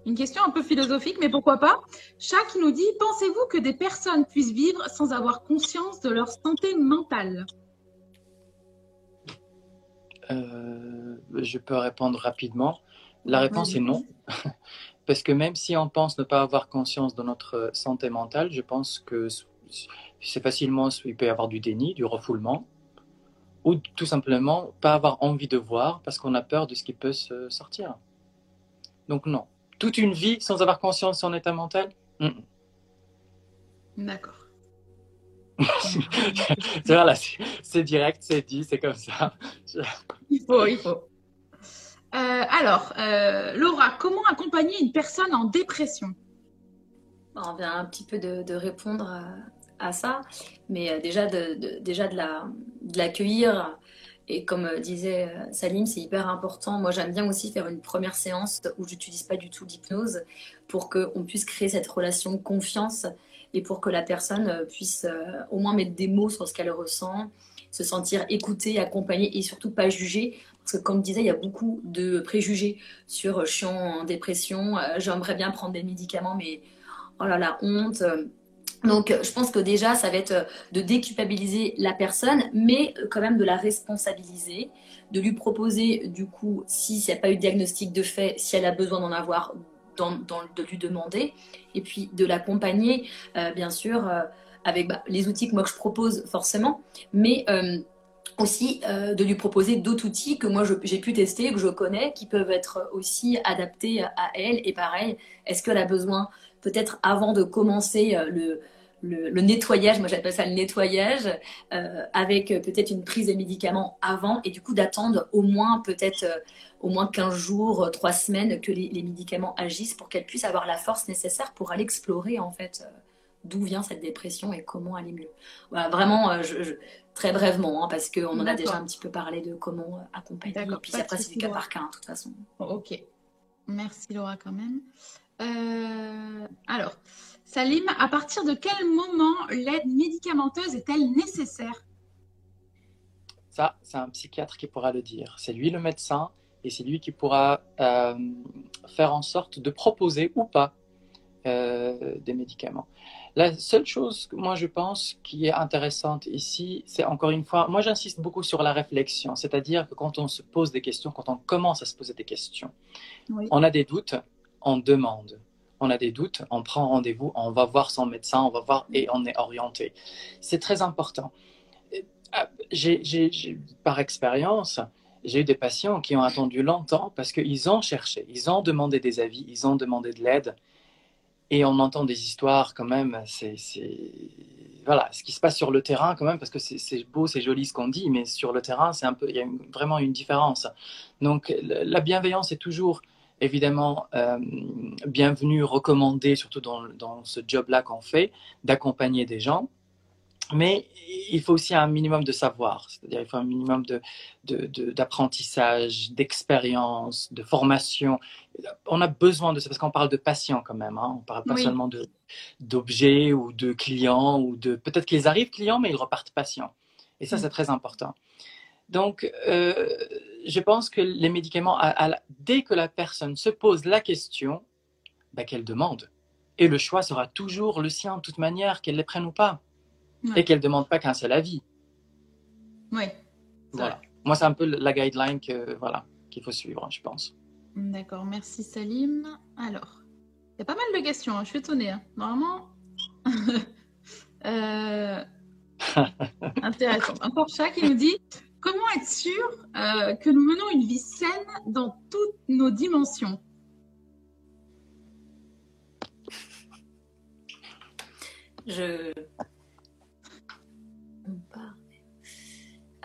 Une question un peu philosophique, mais pourquoi pas Chat nous dit Pensez-vous que des personnes puissent vivre sans avoir conscience de leur santé mentale? Je peux répondre rapidement. La réponse est non. Parce que même si on pense ne pas avoir conscience de notre santé mentale, je pense que c'est facilement, il peut y avoir du déni, du refoulement, ou tout simplement pas avoir envie de voir parce qu'on a peur de ce qui peut se sortir. Donc non. Toute une vie sans avoir conscience de son état mental? D'accord. c'est direct, c'est dit, c'est comme ça. il faut, il faut. Euh, alors, euh, Laura, comment accompagner une personne en dépression? On vient un petit peu de, répondre à, ça, mais euh, déjà de, déjà de l'accueillir Et comme disait Salim, c'est hyper important. Moi, j'aime bien aussi faire une première séance où je n'utilise pas du tout d'hypnose pour qu'on puisse créer cette relation de confiance et pour que la personne puisse au moins mettre des mots sur ce qu'elle ressent, se sentir écoutée, accompagnée et surtout pas jugée. Parce que comme je disais, il y a beaucoup de préjugés sur je suis en dépression, j'aimerais bien prendre des médicaments, mais oh là la honte. Donc, je pense que déjà, ça va être euh, de déculpabiliser la personne, mais euh, quand même de la responsabiliser, de lui proposer, du coup, si n'y a pas eu de diagnostic de fait, si elle a besoin d'en avoir, de lui demander, et puis de l'accompagner, euh, bien sûr, avec bah, les outils que moi je propose forcément, mais aussi de lui proposer d'autres outils que moi j'ai pu tester, que je connais, qui peuvent être aussi adaptés à elle. Et pareil, est-ce qu'elle a besoin peut-être avant de commencer euh, le, le, nettoyage, moi j'appelle ça le nettoyage, euh, avec peut-être une prise de médicaments avant et du coup d'attendre au moins peut-être euh, au moins 15 jours, 3 semaines que les, médicaments agissent pour qu'elle puisse avoir la force nécessaire pour aller explorer en fait d'où vient cette dépression et comment aller mieux. Voilà, vraiment, je, très brièvement, hein, parce qu'on en a déjà un petit peu parlé de comment accompagner. Et puis après, c'est du cas par cas, hein, de toute façon. ok. Merci Laura quand même. Euh, alors, Salim, à partir de quel moment l'aide médicamenteuse est-elle nécessaire? Ça, c'est un psychiatre qui pourra le dire. C'est lui le médecin et c'est lui qui pourra euh, faire en sorte de proposer ou pas euh, des médicaments. La seule chose que moi je pense qui est intéressante ici, c'est encore une fois, moi j'insiste beaucoup sur la réflexion, c'est-à-dire que quand on se pose des questions, quand on commence à se poser des questions, on a des doutes, on demande. On a des doutes, on prend rendez-vous, on va voir son médecin, on va voir et on est orienté. C'est très important. Euh, par expérience, j'ai eu des patients qui ont attendu longtemps parce qu'ils ont cherché, ils ont demandé des avis, ils ont demandé de l'aide. Et on entend des histoires quand même, c'est voilà, ce qui se passe sur le terrain quand même, parce que c'est beau, c'est joli ce qu'on dit, mais sur le terrain, c'est un peu, il y a vraiment une différence. Donc la bienveillance est toujours évidemment euh, bienvenue, recommandée, surtout dans, dans ce job-là qu'on fait, d'accompagner des gens. Mais il faut aussi un minimum de savoir, c'est-à-dire il faut un minimum d'apprentissage, de, d'expérience, de formation. On a besoin de ça parce qu'on parle de patients quand même. Hein. On parle pas seulement d'objets ou de clients ou de peut-être qu'ils arrivent clients mais ils repartent patients. Et ça mm. c'est très important. Donc, euh, je pense que les médicaments, dès que la personne se pose la question, bah, qu'elle demande. Et le choix sera toujours le sien, de toute manière, qu'elle les prenne ou pas. Et qu'elle ne demande pas qu'un seul avis. Oui. Voilà. Moi, c'est un peu la guideline que, voilà, qu'il faut suivre, je pense. D'accord, merci Salim. Alors, il y a pas mal de questions, hein. je suis étonnée. Hein. Normalement. euh... Intéressant. Encore chat qui nous dit Comment être sûr euh, que nous menons une vie saine dans toutes nos dimensions? Je.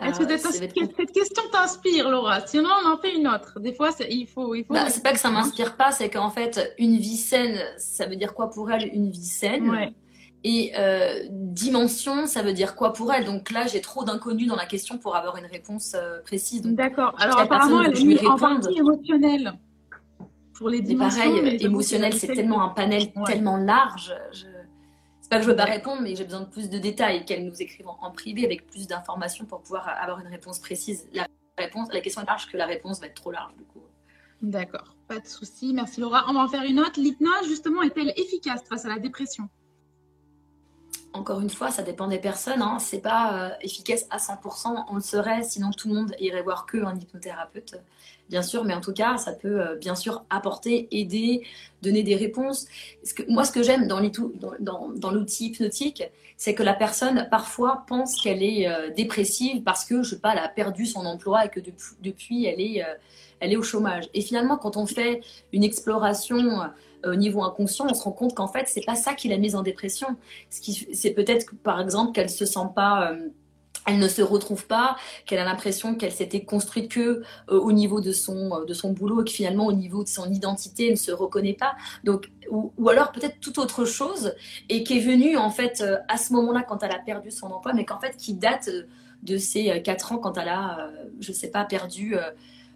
Est-ce que euh, cette, question t'inspire, Laura Sinon, on en fait une autre. Des fois, il faut. Il faut... Bah, c'est pas que ça m'inspire pas, c'est qu'en fait, une vie saine, ça veut dire quoi pour elle, une vie saine? Ouais. Et euh, dimension, ça veut dire quoi pour elle? Donc là, j'ai trop d'inconnus dans la question pour avoir une réponse euh, précise. D'accord. Alors apparemment, elle est en partie émotionnelle pour les dimensions. pareil, émotionnel, c'est tellement un panel tellement large. Je... Pas que je veux pas répondre, mais j'ai besoin de plus de détails, qu'elle nous écrive en, privé avec plus d'informations pour pouvoir avoir une réponse précise. La réponse, la question est large que la réponse va être trop large du coup. D'accord, pas de souci. Merci Laura. On va en faire une autre. L'hypnose, justement, est-elle efficace face à la dépression? Encore une fois, ça dépend des personnes. Hein. C'est pas euh, efficace à 100%. On le serait, sinon tout le monde irait voir que un hypnothérapeute, bien sûr. Mais en tout cas, ça peut euh, bien sûr apporter, aider, donner des réponses. Moi, ce que j'aime dans, dans, dans l'outil hypnotique, c'est que la personne parfois pense qu'elle est euh, dépressive parce que je sais pas, elle a perdu son emploi et que depuis, depuis elle est, elle est au chômage. Et finalement, quand on fait une exploration euh, au niveau inconscient, on se rend compte qu'en fait, c'est pas ça qui l'a mise en dépression. C'est peut-être, par exemple, qu'elle se sent pas. Euh, elle ne se retrouve pas, qu'elle a l'impression qu'elle s'était construite que euh, au niveau de son, de son boulot et que finalement au niveau de son identité, elle ne se reconnaît pas. Donc, ou, alors peut-être toute autre chose et qui est venue en fait à ce moment-là quand elle a perdu son emploi, mais qu'en fait qui date de ses 4 ans quand elle a, je ne sais pas, perdu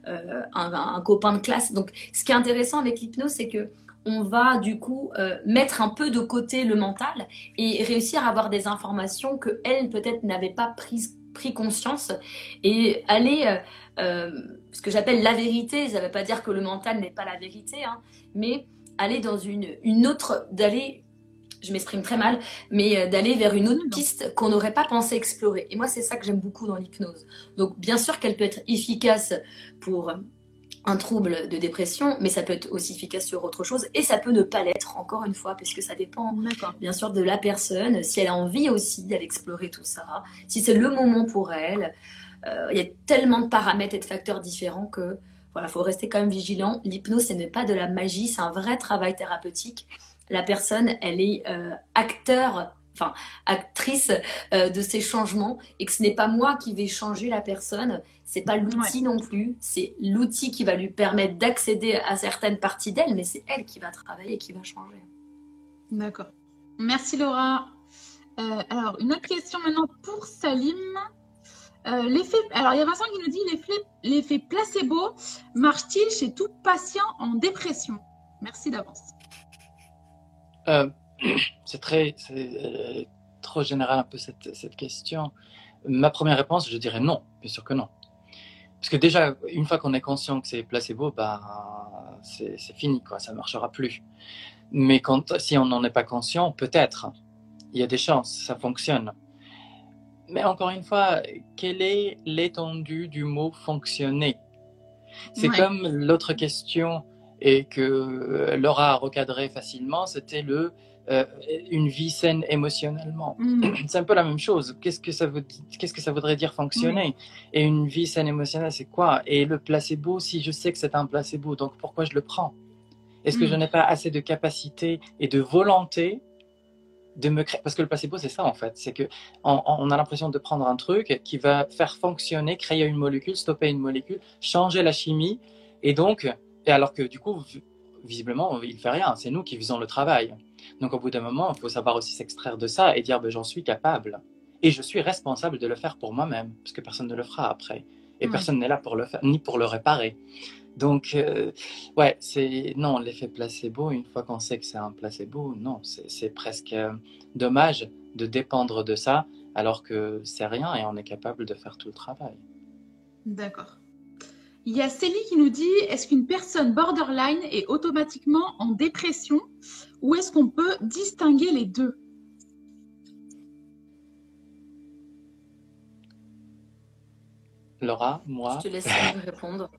un, copain de classe. Donc, ce qui est intéressant avec l'hypnose, c'est que on va du coup mettre un peu de côté le mental et réussir à avoir des informations que elle peut-être n'avait pas prises pris conscience et aller, ce que j'appelle la vérité, ça ne veut pas dire que le mental n'est pas la vérité, hein, mais aller dans une, une autre, d'aller, je m'exprime très mal, mais euh, d'aller vers une autre piste qu'on n'aurait pas pensé explorer. Et moi, c'est ça que j'aime beaucoup dans l'hypnose. Donc, bien sûr qu'elle peut être efficace pour un trouble de dépression, mais ça peut être aussi efficace sur autre chose et ça peut ne pas l'être, encore une fois, puisque ça dépend bien sûr de la personne, si elle a envie aussi d'aller explorer tout ça, si c'est le moment pour elle. Euh, il y a tellement de paramètres et de facteurs différents que il faut rester quand même vigilant. L'hypnose, ce n'est pas de la magie, c'est un vrai travail thérapeutique. La personne, elle est euh, acteur, enfin actrice euh, de ces changements, et que ce n'est pas moi qui vais changer la personne. C'est pas l'outil non plus. C'est l'outil qui va lui permettre d'accéder à certaines parties d'elle, mais c'est elle qui va travailler et qui va changer. D'accord. Merci Laura. Euh, alors, une autre question maintenant pour Salim. Euh, l'effet, alors il y a Vincent qui nous dit l'effet placebo marche-t-il chez tout patient en dépression? Merci d'avance. C'est très, euh, trop général un peu cette, cette, question. Ma première réponse, je dirais non, bien sûr que non. Parce que déjà, une fois qu'on est conscient que c'est placebo, bah, c'est fini, quoi, ça ne marchera plus. Mais quand, si on n'en est pas conscient, peut-être, il y a des chances, ça fonctionne. Mais encore une fois, quelle est l'étendue du mot fonctionner? C'est comme l'autre question et que euh, Laura a recadré facilement, c'était le euh, une vie saine émotionnellement. Mm. C'est un peu la même chose. Qu'est-ce que ça veut, qu'est-ce que ça voudrait dire fonctionner? Et une vie saine émotionnelle, c'est quoi? Et le placebo, si je sais que c'est un placebo, donc pourquoi je le prends? Est-ce que mm. je n'ai pas assez de capacité et de volonté de me créer. Parce que le placebo, c'est ça en fait. C'est que on, a l'impression de prendre un truc qui va faire fonctionner, créer une molécule, stopper une molécule, changer la chimie. Et donc, et alors que du coup, visiblement, il ne fait rien. C'est nous qui faisons le travail. Donc au bout d'un moment, il faut savoir aussi s'extraire de ça et dire ben, j'en suis capable. Et je suis responsable de le faire pour moi-même, parce que personne ne le fera après. Et personne n'est là pour le faire, ni pour le réparer. Donc, euh, ouais, c'est non, l'effet placebo, une fois qu'on sait que c'est un placebo, non, c'est presque euh, dommage de dépendre de ça alors que c'est rien et on est capable de faire tout le travail. D'accord. Il y a Célie qui nous dit est-ce qu'une personne borderline est automatiquement en dépression? Ou est-ce qu'on peut distinguer les deux? Laura, moi. Je te laisse répondre.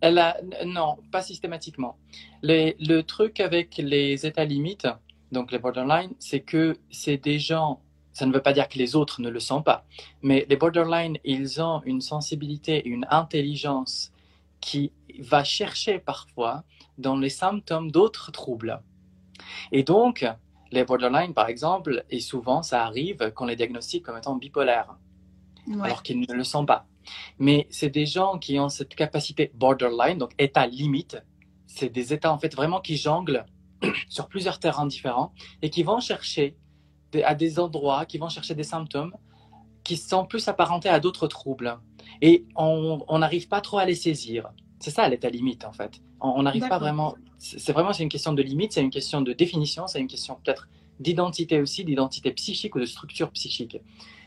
Elle a, non, pas systématiquement. le truc avec les états limites, donc les borderline, c'est que c'est des gens, ça ne veut pas dire que les autres ne le sont pas, mais les borderline, ils ont une sensibilité, une intelligence qui va chercher parfois dans les symptômes d'autres troubles. Et donc, les borderline, par exemple, et souvent ça arrive qu'on les diagnostique comme étant bipolaires, alors qu'ils ne le sont pas. Mais c'est des gens qui ont cette capacité borderline, donc état limite. C'est des états en fait vraiment qui jonglent sur plusieurs terrains différents et qui vont chercher à des endroits, qui vont chercher des symptômes qui sont plus apparentés à d'autres troubles. Et on n'arrive pas trop à les saisir. C'est ça l'état limite en fait. On n'arrive pas vraiment. C'est vraiment c'est une question de limite, c'est une question de définition, c'est une question peut-être d'identité aussi, d'identité psychique ou de structure psychique.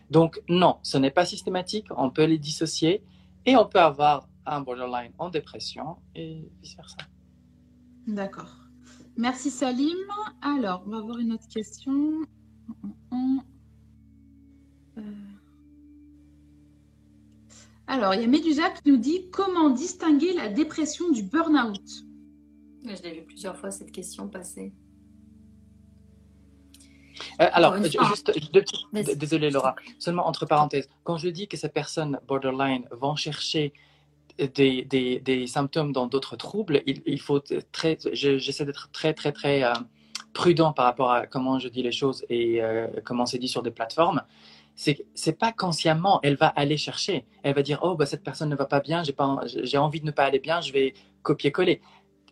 Donc non, ce n'est pas systématique, on peut les dissocier et on peut avoir un borderline en dépression et vice-versa. D'accord. Merci Salim. Alors, on va voir une autre question. Euh. Alors, il y a Medusa qui nous dit comment distinguer la dépression du burn-out Je l'ai vu plusieurs fois cette question passer. Euh, alors, juste deux petites. Désolé, Laura. Seulement entre parenthèses, quand je dis que ces personnes borderline vont chercher des, des, des symptômes dans d'autres troubles, il, faut très. J'essaie d'être très, très, très euh, prudent par rapport à comment je dis les choses et euh, comment c'est dit sur des plateformes. C'est c'est pas consciemment, elle va aller chercher. Elle va dire oh bah cette personne ne va pas bien, j'ai pas j'ai envie de ne pas aller bien, je vais copier-coller.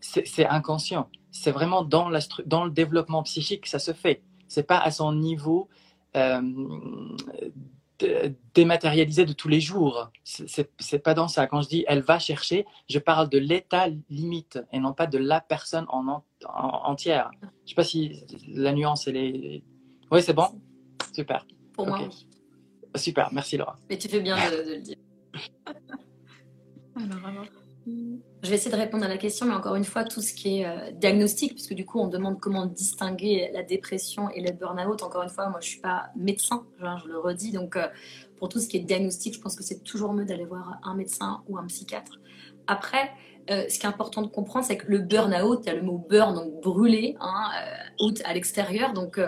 C'est inconscient. C'est vraiment dans la dans le développement psychique que ça se fait c'est pas à son niveau euh, dématérialisé de tous les jours. C'est pas dans ça. Quand je dis elle va chercher, je parle de l'état limite et non pas de la personne en, entière. Je sais pas si la nuance elle est. Oui, c'est bon? Super. Pour moi. Super. Merci Laura. Mais tu fais bien de, le dire. Alors, je vais essayer de répondre à la question, mais encore une fois, tout ce qui est euh, diagnostic, puisque du coup, on demande comment distinguer la dépression et le burn-out. Encore une fois, moi, je ne suis pas médecin, je le redis. Donc, euh, pour tout ce qui est diagnostic, je pense que c'est toujours mieux d'aller voir un médecin ou un psychiatre. Après, euh, ce qui est important de comprendre, c'est que le burn-out, il y a le mot burn, donc brûler, hein, out à l'extérieur. Donc,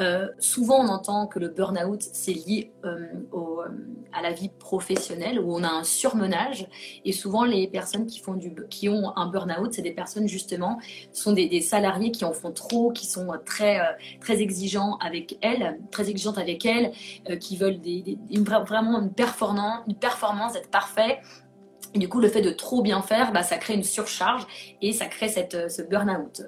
euh, souvent, on entend que le burn-out, c'est lié euh, au, euh, à la vie professionnelle où on a un surmenage. Et souvent, les personnes qui, font du, qui ont un burn-out, c'est des personnes justement, sont des, des, salariés qui en font trop, qui sont très, très exigeants avec elles, très exigeantes avec elles, qui veulent des, vraiment une performance, une performance, être parfait du coup, le fait de trop bien faire, bah, ça crée une surcharge et ça crée cette, euh, ce burn-out.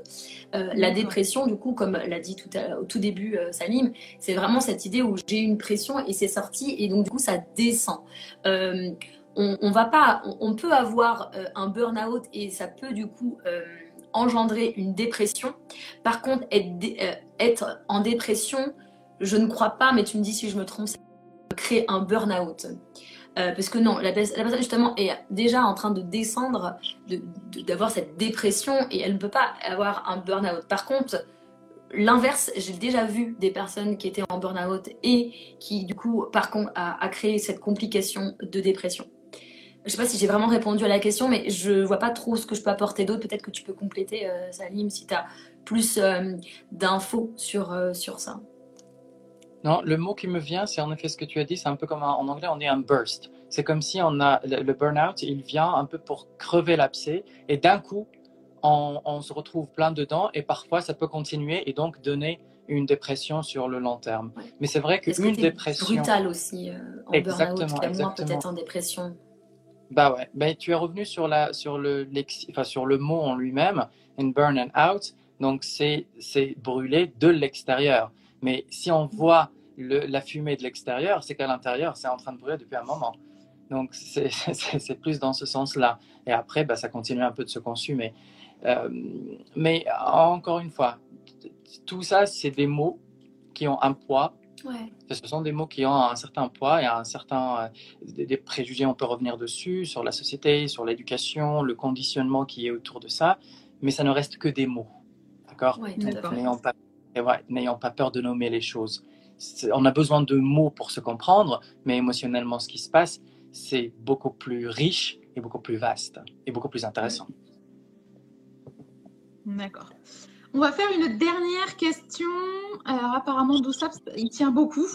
Euh, la dépression, du coup, comme l'a dit tout au tout début euh, Salim, c'est vraiment cette idée où j'ai une pression et c'est sorti et donc du coup ça descend. on, va pas, on, peut avoir un burn-out et ça peut du coup engendrer une dépression. Par contre, être, être en dépression, je ne crois pas, mais tu me dis si je me trompe, ça créer un burn-out. Euh, parce que non, la, personne justement est déjà en train de descendre, d'avoir cette dépression et elle ne peut pas avoir un burn-out. Par contre, l'inverse, j'ai déjà vu des personnes qui étaient en burn-out et qui du coup, par contre, a, créé cette complication de dépression. Je ne sais pas si j'ai vraiment répondu à la question, mais je ne vois pas trop ce que je peux apporter d'autre. Peut-être que tu peux compléter, euh, Salim, si tu as plus euh, d'infos sur, sur ça. Non, le mot qui me vient, c'est en effet ce que tu as dit, c'est un peu comme en anglais, on est un burst. C'est comme si on a le, burn-out, il vient un peu pour crever l'abcès et d'un coup, on, se retrouve plein dedans et parfois ça peut continuer et donc donner une dépression sur le long terme. Mais c'est vrai qu'une dépression. brutal aussi euh, en burn-out, peut-être en dépression? Bah ouais, ben, tu es revenu sur, la, sur, le, enfin, sur le mot en lui-même, in burn and out, donc c'est brûler de l'extérieur. Mais si on voit la fumée de l'extérieur, c'est qu'à l'intérieur, c'est en train de brûler depuis un moment. Donc, c'est plus dans ce sens-là. Et après, bah, ça continue un peu de se consumer. Euh, mais encore une fois, tout ça, c'est des mots qui ont un poids. Ce sont des mots qui ont un certain poids et un certain euh, des, préjugés. On peut revenir dessus sur la société, sur l'éducation, le conditionnement qui est autour de ça. Mais ça ne reste que des mots, d'accord? N'ayons pas n'ayant pas peur de nommer les choses. On a besoin de mots pour se comprendre, mais émotionnellement, ce qui se passe, c'est beaucoup plus riche et beaucoup plus vaste et beaucoup plus intéressant. D'accord. On va faire une dernière question. Alors apparemment, Doussa, il tient beaucoup.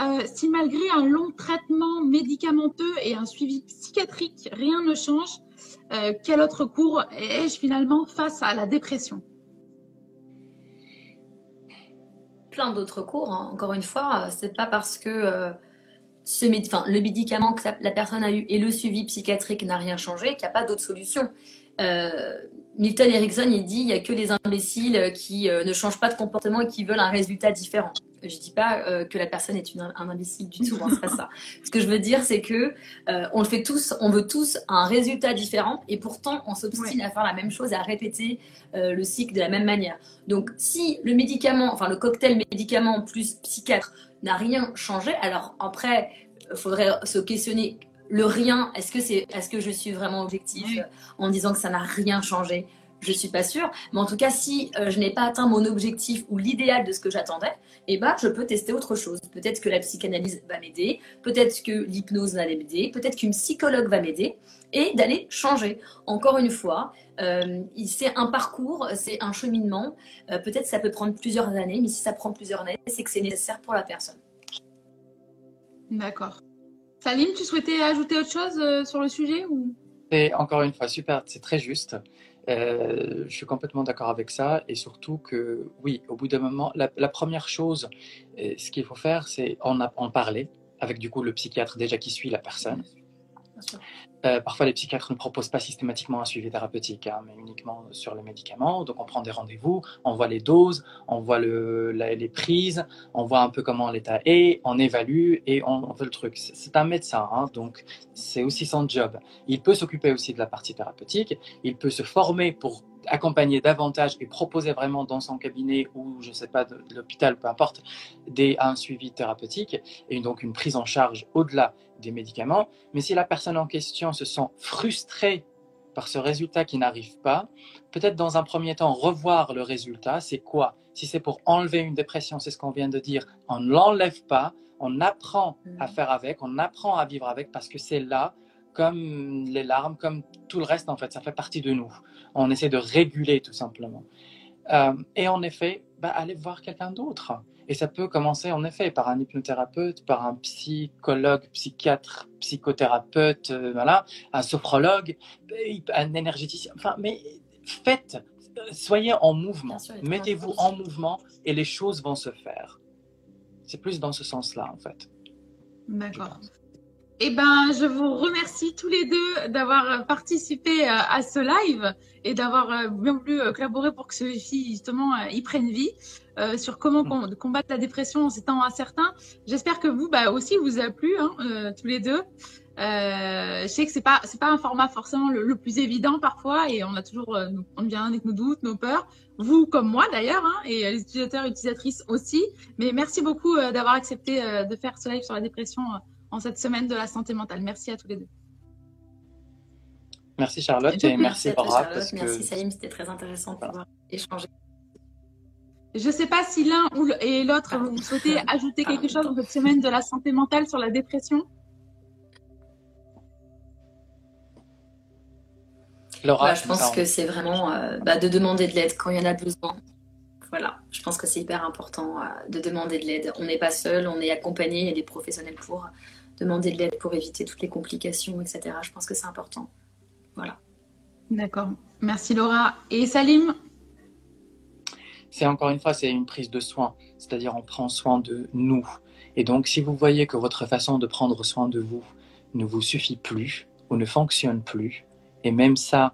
Euh, si malgré un long traitement médicamenteux et un suivi psychiatrique, rien ne change, euh, quel autre cours ai-je finalement face à la dépression? Plein d'autres cours. Hein. Encore une fois, c'est pas parce que euh, ce le médicament que la personne a eu et le suivi psychiatrique n'a rien changé qu'il n'y a pas d'autre solution. Euh, Milton Erickson, il dit il n'y a que les imbéciles qui euh, ne changent pas de comportement et qui veulent un résultat différent. Je ne dis pas euh, que la personne est une, un imbécile du tout, hein, c'est pas ça. Ce que je veux dire, c'est que on le fait tous, on veut tous un résultat différent et pourtant on s'obstine à faire la même chose, à répéter le cycle de la même manière. Donc si le médicament, enfin le cocktail médicament plus psychiatre n'a rien changé, alors après, il faudrait se questionner le rien, est-ce que, c'est, est-ce que je suis vraiment objectif en disant que ça n'a rien changé? Je suis pas sûre. Mais en tout cas, si euh, je n'ai pas atteint mon objectif ou l'idéal de ce que j'attendais, eh ben, je peux tester autre chose. Peut-être que la psychanalyse va m'aider, peut-être que l'hypnose va m'aider, peut-être qu'une psychologue va m'aider et d'aller changer. Encore une fois, euh, c'est un parcours, c'est un cheminement. Euh, peut-être que ça peut prendre plusieurs années, mais si ça prend plusieurs années, c'est que c'est nécessaire pour la personne. D'accord. Salim, tu souhaitais ajouter autre chose euh, sur le sujet ou? Et encore une fois, super, c'est très juste. Euh, je suis complètement d'accord avec ça et surtout que oui, au bout d'un moment, la, première chose, euh, ce qu'il faut faire, c'est en, en parler avec du coup le psychiatre déjà qui suit la personne. Euh, parfois, les psychiatres ne proposent pas systématiquement un suivi thérapeutique, hein, mais uniquement sur les médicaments. Donc, on prend des rendez-vous, on voit les doses, on voit le, les prises, on voit un peu comment l'état est, on évalue et on, fait le truc. C'est un médecin, hein, donc c'est aussi son job. Il peut s'occuper aussi de la partie thérapeutique, il peut se former pour accompagner davantage et proposer vraiment dans son cabinet ou, je ne sais pas, de, l'hôpital, peu importe, des, un suivi thérapeutique et donc une prise en charge au-delà des médicaments. Mais si la personne en question se sent frustrée par ce résultat qui n'arrive pas, peut-être dans un premier temps revoir le résultat, c'est quoi? Si c'est pour enlever une dépression, c'est ce qu'on vient de dire, on ne l'enlève pas, on apprend à mmh. faire avec, on apprend à vivre avec parce que c'est là, comme les larmes, comme tout le reste en fait, ça fait partie de nous. On essaie de réguler tout simplement. Euh, et en effet, bah, aller voir quelqu'un d'autre. Et ça peut commencer en effet par un hypnothérapeute, par un psychologue, psychiatre, psychothérapeute, euh, voilà, un sophrologue, un énergéticien. Enfin, mais faites, soyez en mouvement, mettez-vous en mouvement et les choses vont se faire. C'est plus dans ce sens-là en fait. D'accord. Eh ben, je vous remercie tous les deux d'avoir participé euh, à ce live et d'avoir euh, bien voulu collaborer pour que celui-ci, justement, y prenne vie. Euh, sur comment mm. combattre la dépression en ces temps incertains. J'espère que vous bah, aussi vous a plu, hein, euh, tous les deux. Euh, je sais que c'est pas c'est pas un format forcément le, plus évident parfois et on a toujours euh, on vient avec nos doutes, nos peurs. Vous comme moi d'ailleurs hein, et les utilisateurs et utilisatrices aussi. Mais merci beaucoup d'avoir accepté de faire ce live sur la dépression en cette semaine de la santé mentale. Merci à tous les deux. Merci Charlotte et, merci Laura. Merci Salim, c'était très intéressant de pouvoir échanger. Je ne sais pas si l'un ou et l'autre, vous souhaitez ajouter quelque chose dans cette semaine de la santé mentale sur la dépression? Laura, bah, je pense que c'est vraiment euh, bah, de demander de l'aide quand il y en a besoin. Voilà, je pense que c'est hyper important euh, de demander de l'aide. On n'est pas seul, on est accompagné, il y a des professionnels pour demander de l'aide pour éviter toutes les complications, etc. Je pense que c'est important. Voilà. D'accord. Merci Laura. Et Salim? C'est encore une fois, c'est une prise de soin, c'est-à-dire on prend soin de nous. Et donc, si vous voyez que votre façon de prendre soin de vous ne vous suffit plus ou ne fonctionne plus, et même ça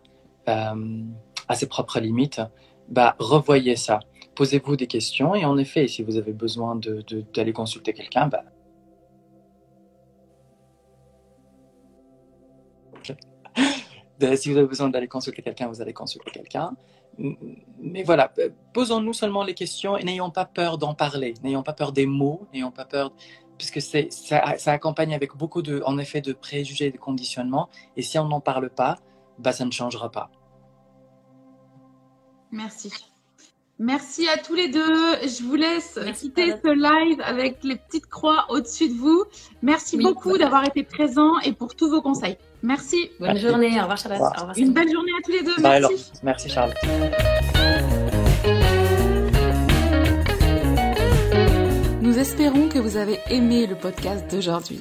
euh, à ses propres limites, bah, revoyez ça. Posez-vous des questions et en effet, si vous avez besoin d'aller consulter quelqu'un, bah, si vous avez besoin d'aller consulter quelqu'un, vous allez consulter quelqu'un mais voilà, posons-nous seulement les questions et n'ayons pas peur d'en parler, n'ayons pas peur des mots, n'ayons pas peur, puisque ça, ça accompagne avec beaucoup de, en effet, de préjugés de conditionnements. Et si on n'en parle pas, bah, ça ne changera pas. Merci. Merci à tous les deux. Je vous laisse quitter ce live avec les petites croix au-dessus de vous. Merci beaucoup d'avoir été présents et pour tous vos conseils. Merci. Bonne journée. Au revoir. Au revoir, Une belle journée à tous les deux. Merci. Merci, Charlotte. Nous espérons que vous avez aimé le podcast d'aujourd'hui.